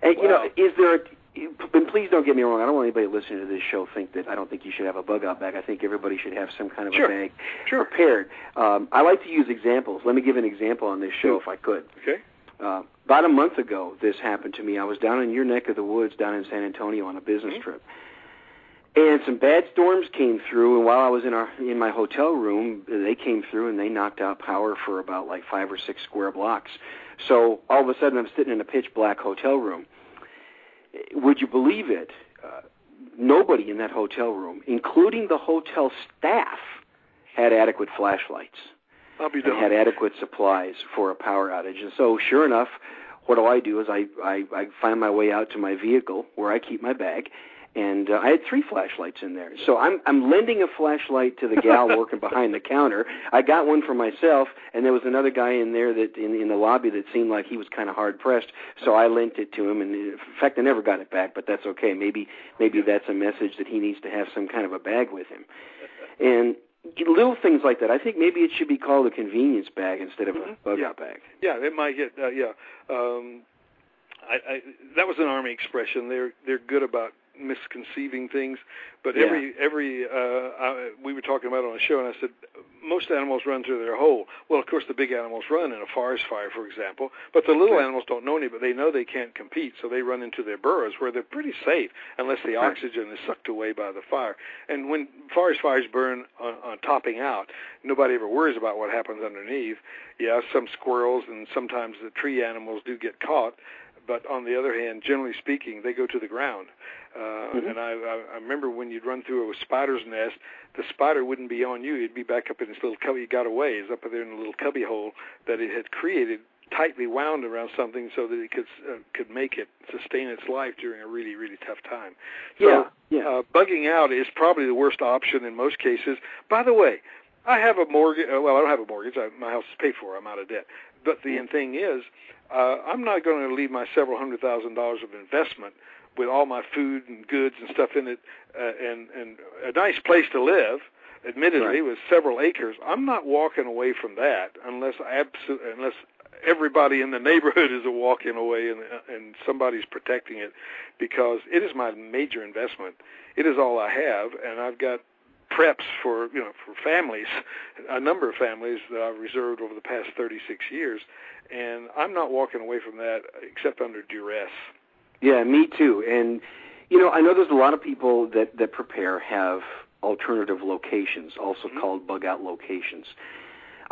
And wow. you know, is there? A, and please don't get me wrong. I don't want anybody listening to this show think that I don't think you should have a bug out bag. I think everybody should have some kind of sure. a bag sure. prepared. Um, I like to use examples. Let me give an example on this show, if I could. Okay. Uh, about a month ago, this happened to me. I was down in your neck of the woods, down in San Antonio, on a business mm-hmm. trip, and some bad storms came through. And while I was in our in my hotel room, they came through and they knocked out power for about like five or six square blocks. So all of a sudden, I'm sitting in a pitch black hotel room would you believe it? Uh, nobody in that hotel room, including the hotel staff, had adequate flashlights. I'll be and had adequate supplies for a power outage. And so, sure enough, what do I do? Is I I, I find my way out to my vehicle where I keep my bag, and uh, I had three flashlights in there. So I'm I'm lending a flashlight to the gal working behind the counter. I got one for myself, and there was another guy in there that in in the lobby that seemed like he was kind of hard pressed. So I lent it to him, and in fact, I never got it back, but that's okay. Maybe maybe that's a message that he needs to have some kind of a bag with him, and. Little things like that. I think maybe it should be called a convenience bag instead of mm-hmm. a bug yeah. out bag. Yeah, it might get. Uh, yeah, um, I, I, that was an army expression. They're they're good about misconceiving things. But Yeah. every every uh, I, we were talking about on a show, and I said most animals run through their hole. Well, of course, the big animals run in a forest fire, for example. But the little Right. animals don't know any, but they know they can't compete, so they run into their burrows where they're pretty safe unless the Right. oxygen is sucked away by the fire. And when forest fires burn on, on topping out, nobody ever worries about what happens underneath. Yeah, some squirrels and sometimes the tree animals do get caught, but on the other hand, generally speaking, they go to the ground. Uh, Mhm. And I, I, I remember when you'd run through a spider's nest, the spider wouldn't be on you; it'd be back up in its little cubby. He got away. It's up there in a little cubby hole that it had created, tightly wound around something, so that it could uh, could make it sustain its life during a really really tough time. So, Yeah, yeah. uh, bugging out is probably the worst option in most cases. By the way, I have a mortgage. Uh, well, I don't have a mortgage. I, my house is paid for. I'm out of debt. But the thing is, uh, I'm not going to leave my several hundred thousand dollars of investment with all my food and goods and stuff in it, uh, and and a nice place to live, admittedly Right. with several acres. I'm not walking away from that unless abso- unless everybody in the neighborhood is walking away and and somebody's protecting it because it is my major investment. It is all I have, and I've got preps for you know for families, a number of families that I've reserved over the past 36 years, and I'm not walking away from that except under duress. Yeah, me too. And you know, I know there's a lot of people that that prepare have alternative locations, also Mhm. called bug out locations.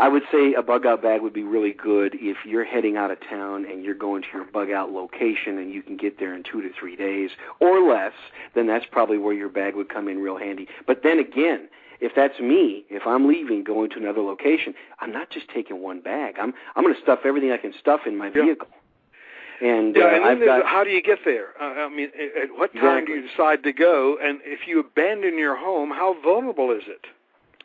I would say a bug out bag would be really good if you're heading out of town and you're going to your bug out location and you can get there in two to three days or less, then that's probably where your bag would come in real handy. But then again, if that's me, if I'm leaving going to another location, I'm not just taking one bag. I'm I'm going to stuff everything I can stuff in my Yeah. vehicle. And, Yeah, uh, and then got how do you get there? Uh, I mean, at- at what time do you decide to go? And if you abandon your home, how vulnerable is it?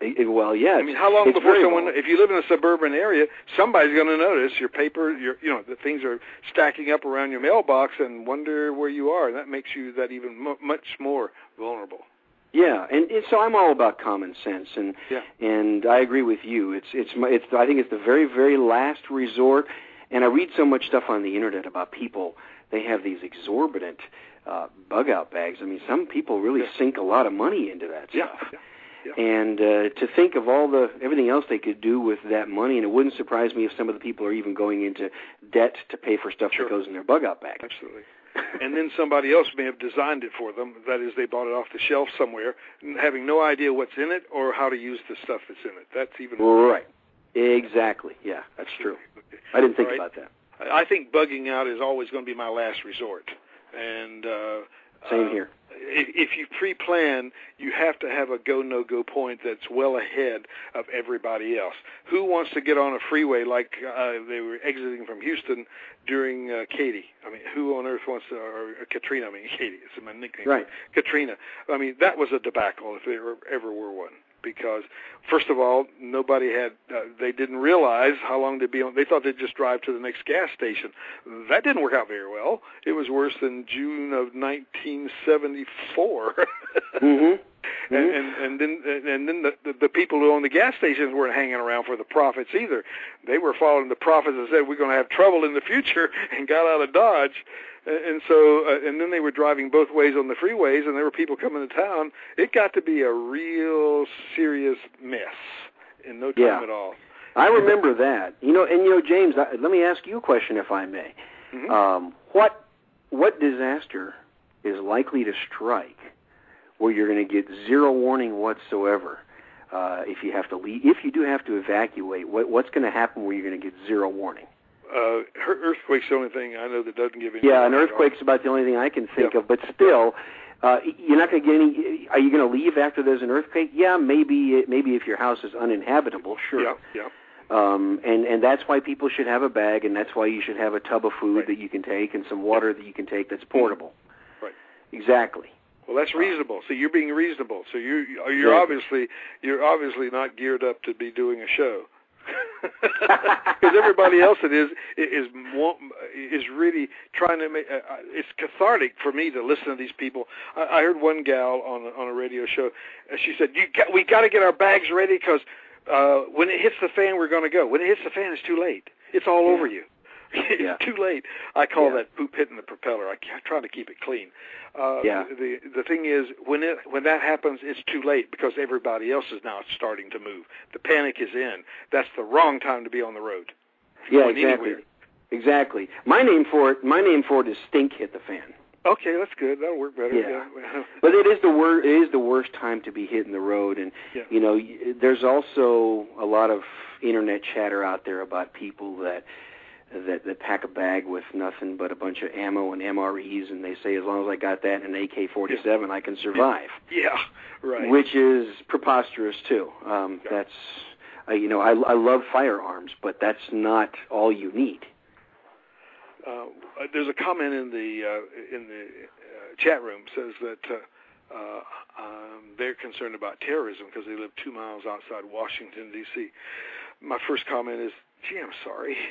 Eh, Well, yes. I mean, how long It's before someone? vulnerable. If you live in a suburban area, somebody's going to notice your paper. Your, you know, the things are stacking up around your mailbox and wonder where you are. And that makes you that even mu much more vulnerable. Yeah, and, and so I'm all about common sense, and Yeah. and I agree with you. It's it's my, it's I think it's the very very last resort, and I read so much stuff on the internet about people. They have these exorbitant uh, bug out bags. I mean, some people really Yeah. sink a lot of money into that Yeah. stuff. yeah. Yeah. And uh, to think of all the everything else they could do with that money, and it wouldn't surprise me if some of the people are even going into debt to pay for stuff Sure. that goes in their bug out bag. Absolutely. and then somebody else may have designed it for them. That is, they bought it off the shelf somewhere, having no idea what's in it or how to use the stuff that's in it. That's even Right. Exactly. Yeah, that's true. I didn't think right. about that. I think bugging out is always going to be my last resort. And uh, Same uh, here. If, if you pre-plan, you have to have a go no go point that's well ahead of everybody else. Who wants to get on a freeway like uh, they were exiting from Houston during uh, Katie? I mean, who on earth wants to? Or, or Katrina? I mean, Katie. It's my nickname. Right. Katrina. I mean, that was a debacle if there ever were one. Because first of all, nobody had. Uh, they didn't realize how long they'd be on. They thought they'd just drive to the next gas station. That didn't work out very well. It was worse than June of 1974. Mm-hmm. And, and and then and then the, the the people who own the gas stations weren't hanging around for the profits either. They were following the profits and said we're going to have trouble in the future and got out of Dodge. And, so uh, and then they were driving both ways on the freeways and there were people coming to town. It got to be a real serious mess in no time Yeah. at all. I remember that. You know, and you know, James, I, let me ask you a question, if I may. Mhm. Um, what what disaster is likely to strike where you're going to get zero warning whatsoever? Uh, if you have to leave, if you do have to evacuate, what, what's going to happen where you're going to get zero warning? Uh, earthquake's the only thing I know that doesn't give any. Yeah, an warning at all. earthquake's about the only thing I can think Yeah. of. But still, uh, you're not going to get any. Are you going to leave after there's an earthquake? Yeah, maybe. Maybe if your house is uninhabitable, sure. Yeah, yeah. Um, and and that's why people should have a bag, and that's why you should have a tub of food Right. that you can take and some water that you can take that's portable. Right. Exactly. Well, that's reasonable. So you're being reasonable. So you you're Exactly. obviously you're obviously not geared up to be doing a show. Because everybody else that is is is really trying to make. Uh, uh, it's cathartic for me to listen to these people. I, I heard one gal on a, on a radio show. Uh, she said, "You got we got to get our bags ready because uh, when it hits the fan, we're going to go. When it hits the fan, it's too late. It's all Yeah. over you." It's Yeah. too late. I call Yeah. that poop hitting the propeller. I, I try to keep it clean. Uh, Yeah. The the thing is, when it when that happens, it's too late because everybody else is now starting to move. The panic is in. That's the wrong time to be on the road. Yeah, exactly. anywhere. Exactly. My name for it. My name for it is stink hit the fan. Okay, that's good. That'll work better. Yeah. yeah. But it is the wor- It is the worst time to be hitting the road, and Yeah. you know, there's also a lot of internet chatter out there about people that that that pack a bag with nothing but a bunch of ammo and MREs, and they say as long as I got that and an AK-47, I can survive. Yeah, right. which is preposterous too. Um, Yeah. That's uh, you know I, I love firearms, but that's not all you need. uh, there's a comment in the uh, in the uh, chat room says that uh, uh, um, they're concerned about terrorism because they live two miles outside Washington D.C. My first comment is gee, I'm sorry.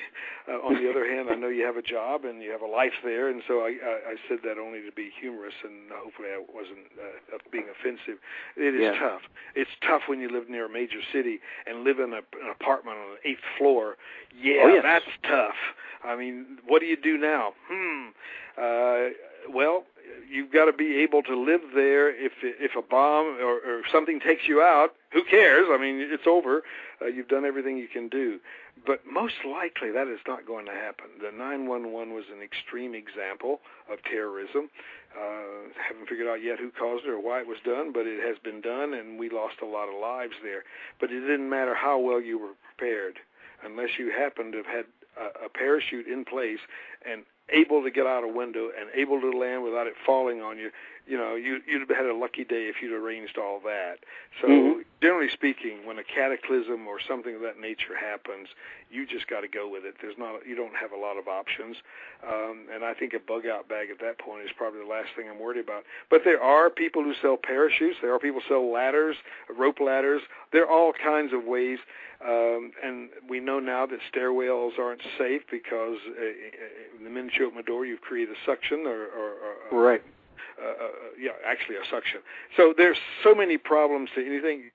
Uh, on the other hand, I know you have a job and you have a life there, and so I, I, I said that only to be humorous, and hopefully I wasn't uh, being offensive. It is Yeah. tough. It's tough when you live near a major city and live in a, an apartment on the eighth floor. Yeah, Oh, yes. that's tough. I mean, what do you do now? Hmm. Uh, well, you've got to be able to live there. If if a bomb or, or something takes you out, who cares? I mean, it's over. Uh, you've done everything you can do. But most likely that is not going to happen. The 911 was an extreme example of terrorism. Uh, haven't figured out yet who caused it or why it was done, but it has been done, and we lost a lot of lives there. But it didn't matter how well you were prepared, unless you happened to have had a, a parachute in place and able to get out a window and able to land without it falling on you. You know, you, you'd have had a lucky day if you'd arranged all that. So, Mhm. Generally speaking, when a cataclysm or something of that nature happens, you just got to go with it. There's not, you don't have a lot of options, um, and I think a bug-out bag at that point is probably the last thing I'm worried about. But there are people who sell parachutes. There are people who sell ladders, rope ladders. There are all kinds of ways, um, and we know now that stairwells aren't safe because uh, uh, the minute you open the door, you've created a suction or, or, or Right. uh, uh, yeah, actually a suction. So there's so many problems to anything.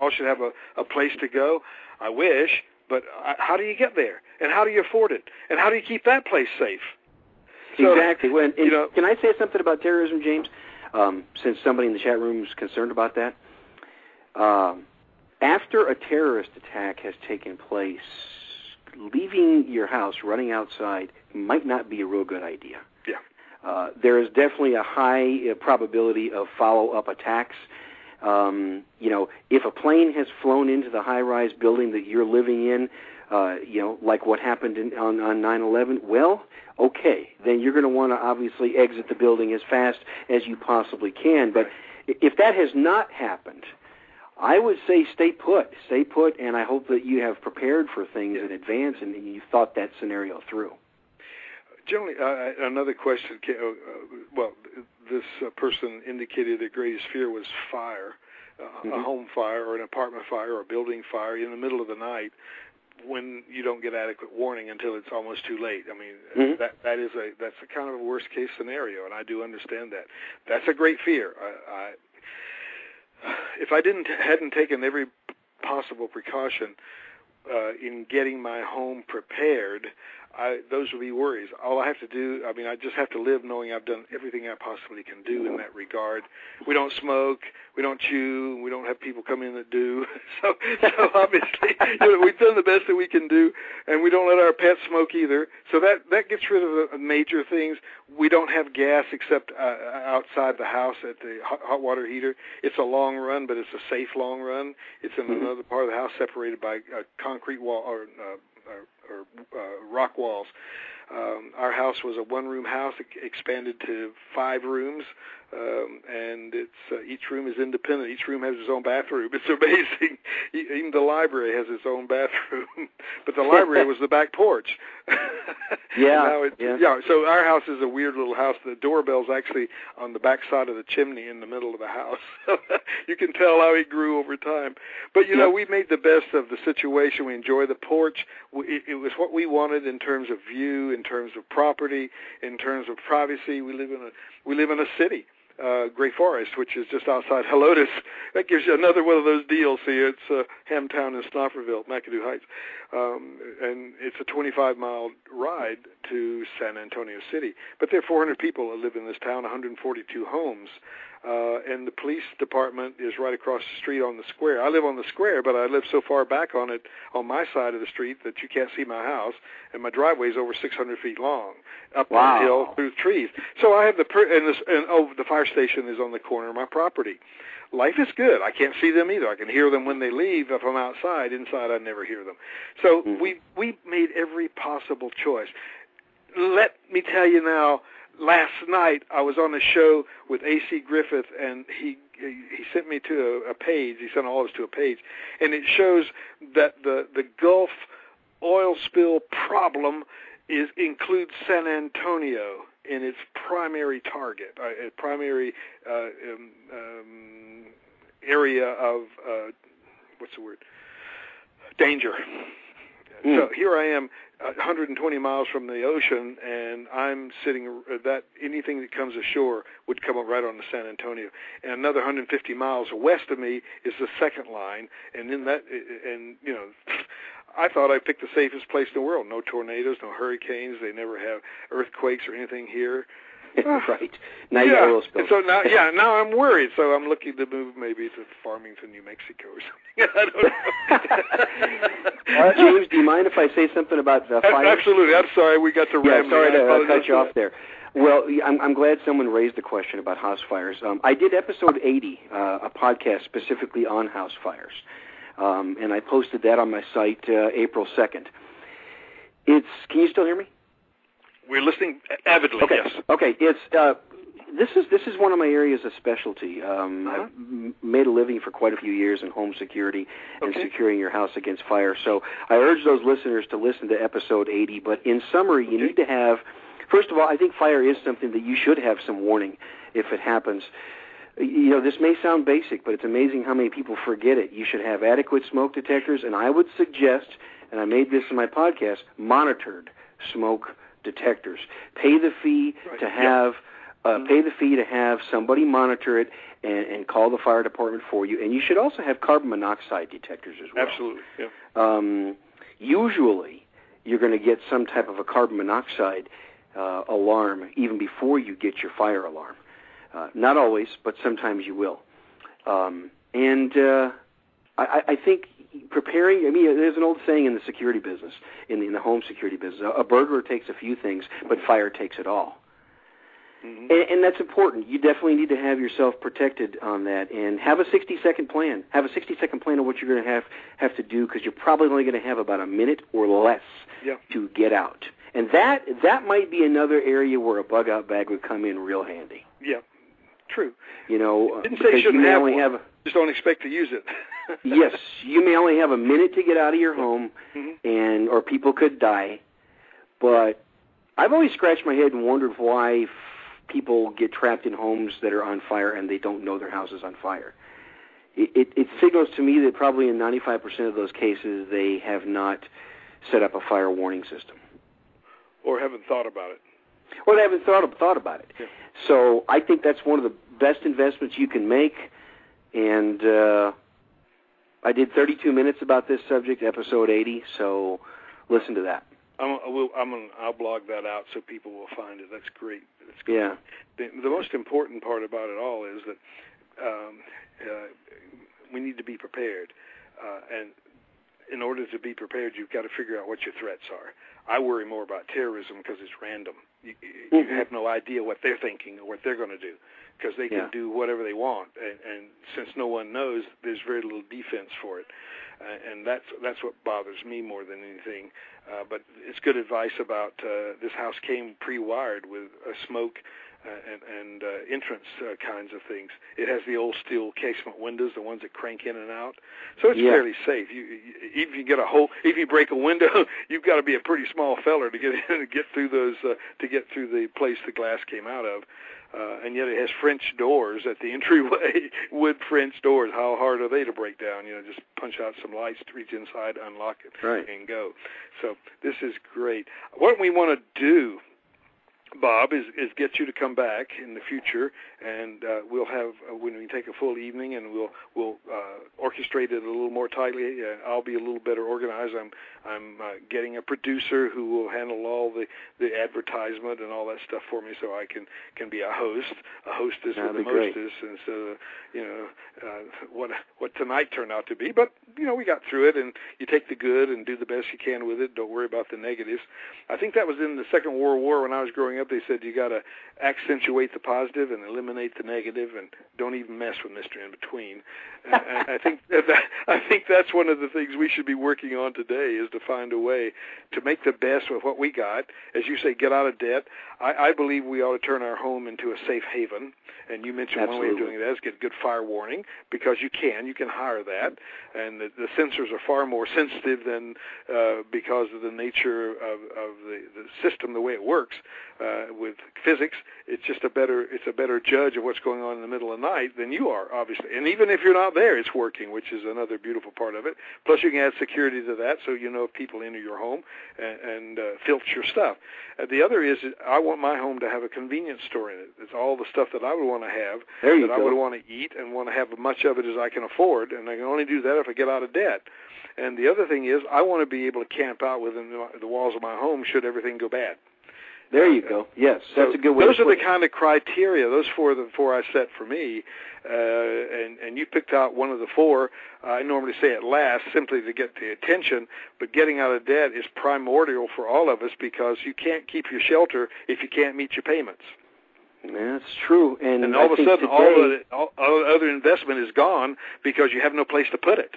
All should have a, a place to go. I wish, but how do you get there? And how do you afford it? And how do you keep that place safe? So, exactly. When, you know- can I say something about terrorism, James? Um, since somebody in the chat room is concerned about that. Um, after a terrorist attack has taken place, leaving your house, running outside, might not be a real good idea. Yeah. Uh, there is definitely a high uh, probability of follow-up attacks. Um, you know, if a plane has flown into the high-rise building that you're living in, uh, you know, like what happened in, on on 9/11, well, okay, then you're going to want to obviously exit the building as fast as you possibly can. But if that has not happened, I would say stay put, stay put, and I hope that you have prepared for things in advance and you thought that scenario through. Generally, uh, another question. ca- Uh, uh, well, this uh, person indicated their greatest fear was fire, uh, a Mhm. home fire, or an apartment fire, or a building fire in the middle of the night, when you don't get adequate warning until it's almost too late. I mean, uh, Mhm. that that is a that's a kind of a worst case scenario, and I do understand that. That's a great fear. I, I if I didn't hadn't taken every possible precaution uh, in getting my home prepared, I, those would be worries. All I have to do, I mean, I just have to live knowing I've done everything I possibly can do in that regard. We don't smoke, we don't chew, we don't have people come in that do. So, so obviously, you know, we've done the best that we can do, and we don't let our pets smoke either. So that that gets rid of the major things. We don't have gas except uh, outside the house at the hot, hot water heater. It's a long run, but it's a safe long run. It's in Mhm. another part of the house, separated by a concrete wall or, uh, or, or uh, rock walls. Um, our house was a one-room house, expanded to five rooms, um, and it's uh, each room is independent. Each room has its own bathroom. It's amazing. Even the library has its own bathroom, but the library was the back porch. Yeah, it's, yeah. So our house is a weird little house. The doorbell's actually on the back side of the chimney in the middle of the house. you can tell how it grew over time. But you know, we made the best of the situation. We enjoy the porch. We, it, it was what we wanted in terms of view, in terms of property, in terms of privacy. We live in a we live in a city, uh, Grey Forest, which is just outside Helotes. That gives you another one of those deals. See, it's uh, Hamtown and Stopperville, McAdoo Heights, um, and it's a 25 mile ride to San Antonio City. But there are 400 people that live in this town, 142 homes. Uh, and the police department is right across the street on the square. I live on the square, but I live so far back on it, on my side of the street, that you can't see my house, and my driveway is over 600 feet long, up Wow. the hill through trees. So I have the per- and, this, and oh, the fire station is on the corner of my property. Life is good. I can't see them either. I can hear them when they leave if I'm outside. Inside, I never hear them. So Mhm. we we made every possible choice. Let me tell you now. Last night I was on a show with AC Griffith, and he he sent me to a, a page. He sent all of us to a page, and it shows that the the Gulf oil spill problem is includes San Antonio in its primary target, uh, uh, primary uh, um, um, area of uh, what's the word danger. mm. so here I am, 120 miles from the ocean, and I'm sitting uh, that anything that comes ashore would come up right on the San Antonio, and another 150 miles west of me is the second line, and then that, and you know. I thought I picked the safest place in the world. No tornadoes, no hurricanes. They never have earthquakes or anything here. right. Now yeah. you got oil spills. So now, yeah, now I'm worried. So I'm looking to move maybe to Farmington, New Mexico, or something. I don't know. James, do you mind if I say something about the fire? Absolutely. I'm sorry. We got to yeah. Sorry to uh, cut you off there. Well, I'm, I'm glad someone raised the question about house fires. Um, I did episode 80, uh, a podcast specifically on house fires, um, and I posted that on my site uh, April 2nd. It's. Can you still hear me? We're listening avidly. Okay. Yes. Okay. It's uh, this is this is one of my areas of specialty. Um, uh-huh. I've m- made a living for quite a few years in home security and okay. securing your house against fire. So I urge those listeners to listen to episode 80. But in summary, you need to have. First of all, I think fire is something that you should have some warning if it happens. You know, this may sound basic, but it's amazing how many people forget it. You should have adequate smoke detectors, and I would suggest, and I made this in my podcast, monitored smoke detectors. Pay the fee right. to have uh, mm-hmm. pay the fee to have somebody monitor it and, and call the fire department for you. And you should also have carbon monoxide detectors as well. Absolutely. Yeah. Um, usually, you're going to get some type of a carbon monoxide uh, alarm even before you get your fire alarm. Uh, not always, but sometimes you will. Um, and uh, I, I think preparing. I mean, there's an old saying in the security business, in the, in the home security business: a burglar takes a few things, but fire takes it all. Mm-hmm. And, and that's important. You definitely need to have yourself protected on that, and have a 60 second plan. Have a 60 second plan of what you're going to have have to do, because you're probably only going to have about a minute or less yeah. to get out. And that that might be another area where a bug out bag would come in real handy. Yeah, true. You know, didn't say you shouldn't you have only one. have. Just don't expect to use it. yes, you may only have a minute to get out of your home, mm-hmm. and or people could die. But I've always scratched my head and wondered why f- people get trapped in homes that are on fire and they don't know their house is on fire. It, it, it signals to me that probably in 95% of those cases they have not set up a fire warning system, or haven't thought about it, or they haven't thought thought about it. Yeah. So I think that's one of the best investments you can make, and. uh I did 32 minutes about this subject, episode 80. So listen to that. I'm, will I'm gonna, I'll blog that out so people will find it. That's great. That's great. Yeah. The, the most important part about it all is that um, uh, we need to be prepared, uh, and in order to be prepared, you've got to figure out what your threats are. I worry more about terrorism because it's random. You, you mm-hmm. have no idea what they're thinking or what they're going to do because they can Yeah. do whatever they want, and, and since no one knows, there's very little defense for it, uh, and that's that's what bothers me more than anything. Uh, but it's good advice about uh, this house came pre-wired with uh, smoke uh, and, and uh, entrance uh, kinds of things. It has the old steel casement windows, the ones that crank in and out, so it's Yeah. fairly safe. You, you if you get a hole, if you break a window, you've got to be a pretty small feller to get in and get through those uh, to get through the place the glass came out of. Uh, and yet it has French doors at the entryway, wood French doors. How hard are they to break down? You know, just punch out some lights, reach inside, unlock it, Right. and go. So this is great. What we want to do Bob, is, is get you to come back in the future, and uh, we'll have uh, when we take a full evening, and we'll we'll uh, orchestrate it a little more tightly. Uh, I'll be a little better organized. I'm I'm uh, getting a producer who will handle all the the advertisement and all that stuff for me, so I can can be a host, a hostess That'd with a mostess, instead of you know uh, what what tonight turned out to be. But you know we got through it, and you take the good and do the best you can with it. Don't worry about the negatives. I think that was in the Second World War when I was growing up. They said you got to accentuate the positive and eliminate the negative, and don't even mess with Mister In Between. I think that, I think that's one of the things we should be working on today is to find a way to make the best with what we got. As you say, get out of debt. I, I believe we ought to turn our home into a safe haven. And you mentioned one way of doing that is get good fire warning because you can, you can hire that, and the, the sensors are far more sensitive than uh, because of the nature of, of the, the system, the way it works. Uh, uh, with physics. It's just a better it's a better judge of what's going on in the middle of the night than you are, obviously. And even if you're not there, it's working, which is another beautiful part of it. Plus, you can add security to that, so you know if people enter your home and, and uh, filter your stuff. Uh, the other is I want my home to have a convenience store in it. It's all the stuff that I would want to have there that go. I would want to eat and want to have as much of it as I can afford, and I can only do that if I get out of debt. And the other thing is, I want to be able to camp out within the walls of my home should everything go bad. There you go. Yes, that's a good way. Those are the kind of criteria. Those four are the four I set for me, uh, and and you picked out one of the four. I normally say it last, simply to get the attention. But getting out of debt is primordial for all of us because you can't keep your shelter if you can't meet your payments. That's true. And, And all I of a sudden, today, all, of the, all, all other investment is gone because you have no place to put it.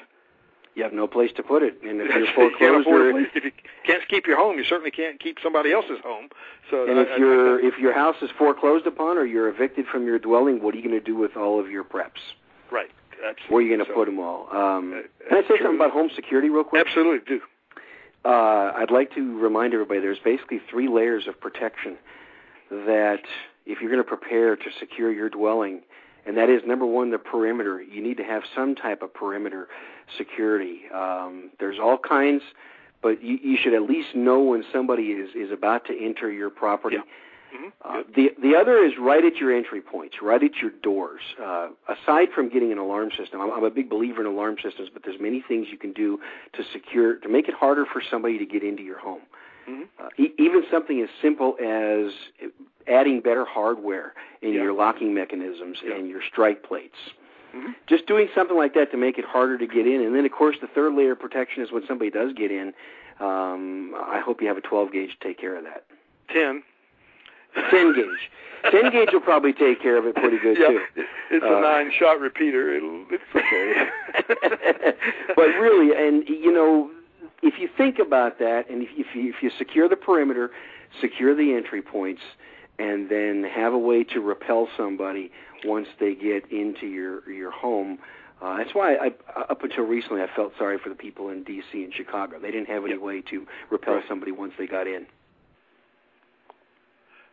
You have no place to put it. And if you're you foreclosed or place. If you can't keep your home, you certainly can't keep somebody else's home. So and if I- your if your house is foreclosed upon or you're evicted from your dwelling, what are you going to do with all of your preps? right, absolutely. Where are you going to So- put them all? Um, Uh, can I say true. something about home security real quick? Absolutely, do. Uh, I'd like to remind everybody there's basically three layers of protection that if you're going to prepare to secure your dwelling, and that is number one, the perimeter. You need to have some type of perimeter security. Um, there's all kinds, but you, you should at least know when somebody is, is about to enter your property. Yeah. Mhm. Uh, the the other is right at your entry points, right at your doors. Uh, aside from getting an alarm system, I'm, I'm a big believer in alarm systems, but there's many things you can do to secure to make it harder for somebody to get into your home. Mhm. Uh, e- even something as simple as adding better hardware in Yeah. your locking mechanisms Yeah. and your strike plates. Mhm. Just doing something like that to make it harder to get in, and then of course the third layer of protection is when somebody does get in. Um, I hope you have a 12 gauge to take care of that. Ten. 10 gauge. 10 gauge will probably take care of it pretty good yeah, too. it's Uh, a nine-shot repeater. It'll, it's okay. but really, and you know, if you think about that, and if, if you if you secure the perimeter, secure the entry points, and then have a way to repel somebody once they get into your your home. Uh, that's why I, up until recently, I felt sorry for the people in D.C. and Chicago. They didn't have any way to repel Right. somebody once they got in.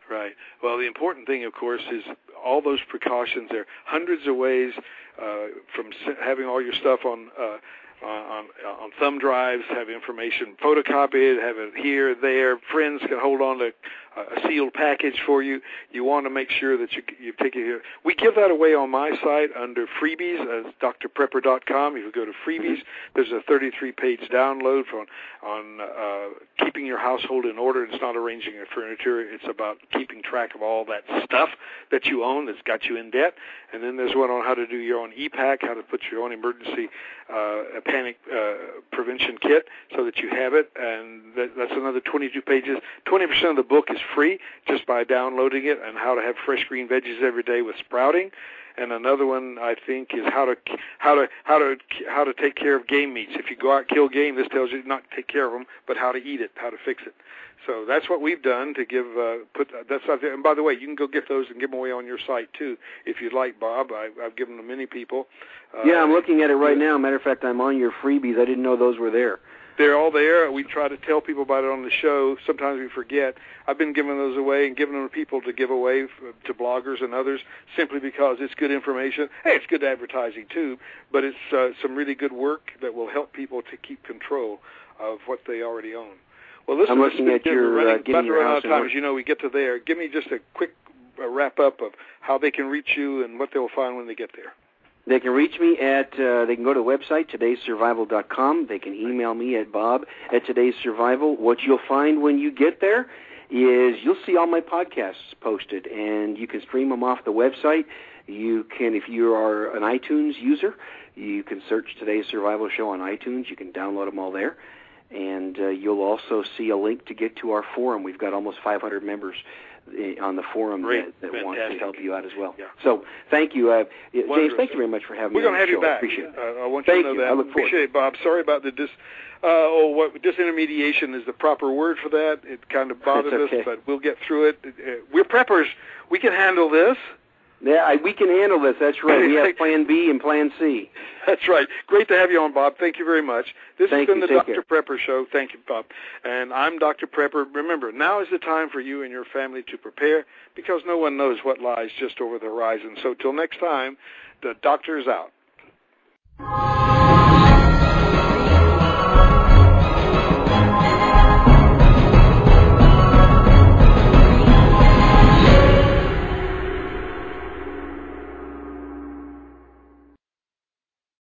Right. Well, the important thing, of course, is all those precautions. There are hundreds of ways uh, from having all your stuff on uh, on on thumb drives, have information photocopied, have it here, there. Friends can hold on to a sealed package for you. You want to make sure that you you take it here. We give that away on my site under freebies, uh, drprepper.com. If you go to freebies, there's a 33-page download on on uh, keeping your household in order. It's not arranging your furniture. It's about keeping track of all that stuff that you own that's got you in debt. And then there's one on how to do your own e-pack, how to put your own emergency uh, panic uh, prevention kit so that you have it. And that, that's another 22 pages. 20% of the book is free just by downloading it, and how to have fresh green veggies every day with sprouting. And another one I think is how to how to how to how to take care of game meats. If you go out kill game, this tells you not to take care of them, but how to eat it, how to fix it. So that's what we've done to give uh, put that's out there. And by the way, you can go get those and give them away on your site too if you'd like, Bob. I, I've given them to many people. Uh, yeah, I'm looking at it right now. Matter of fact, I'm on your freebies. I didn't know those were there. They're all there. We try to tell people about it on the show. Sometimes we forget. I've been giving those away and giving them to people to give away to bloggers and others simply because it's good information. Hey, it's good advertising too, but it's uh, some really good work that will help people to keep control of what they already own. Well, listen, I'm looking at your, running, uh, about to run house out of time. As you know, we get to there. Give me just a quick uh, wrap up of how they can reach you and what they will find when they get there. They can reach me at, uh, they can go to the website, todaysurvival.com. They can email me at bob at todaysurvival. What you'll find when you get there is you'll see all my podcasts posted, and you can stream them off the website. You can, if you are an iTunes user, you can search Today's Survival Show on iTunes. You can download them all there. And uh, you'll also see a link to get to our forum. We've got almost 500 members on the forum Great. that, that want to help you out as well. Yeah. So thank you. Uh, James, thank you very much for having We're me on going to have the you show. I back. appreciate it. Uh, I want Thank you to you. that. I look forward appreciate it, Bob. Sorry about the dis. Uh, oh, what disintermediation is the proper word for that. It kind of bothered okay. us, but we'll get through it. Uh, We're preppers. We can handle this. Yeah, I, we can handle this. That's right. We have Plan B and Plan C. That's right. Great to have you on, Bob. Thank you very much. This Thank has been you. the Take Dr. Prepper Show. Thank you, Bob. And I'm Dr. Prepper. Remember, now is the time for you and your family to prepare because no one knows what lies just over the horizon. So till next time, the doctor is out.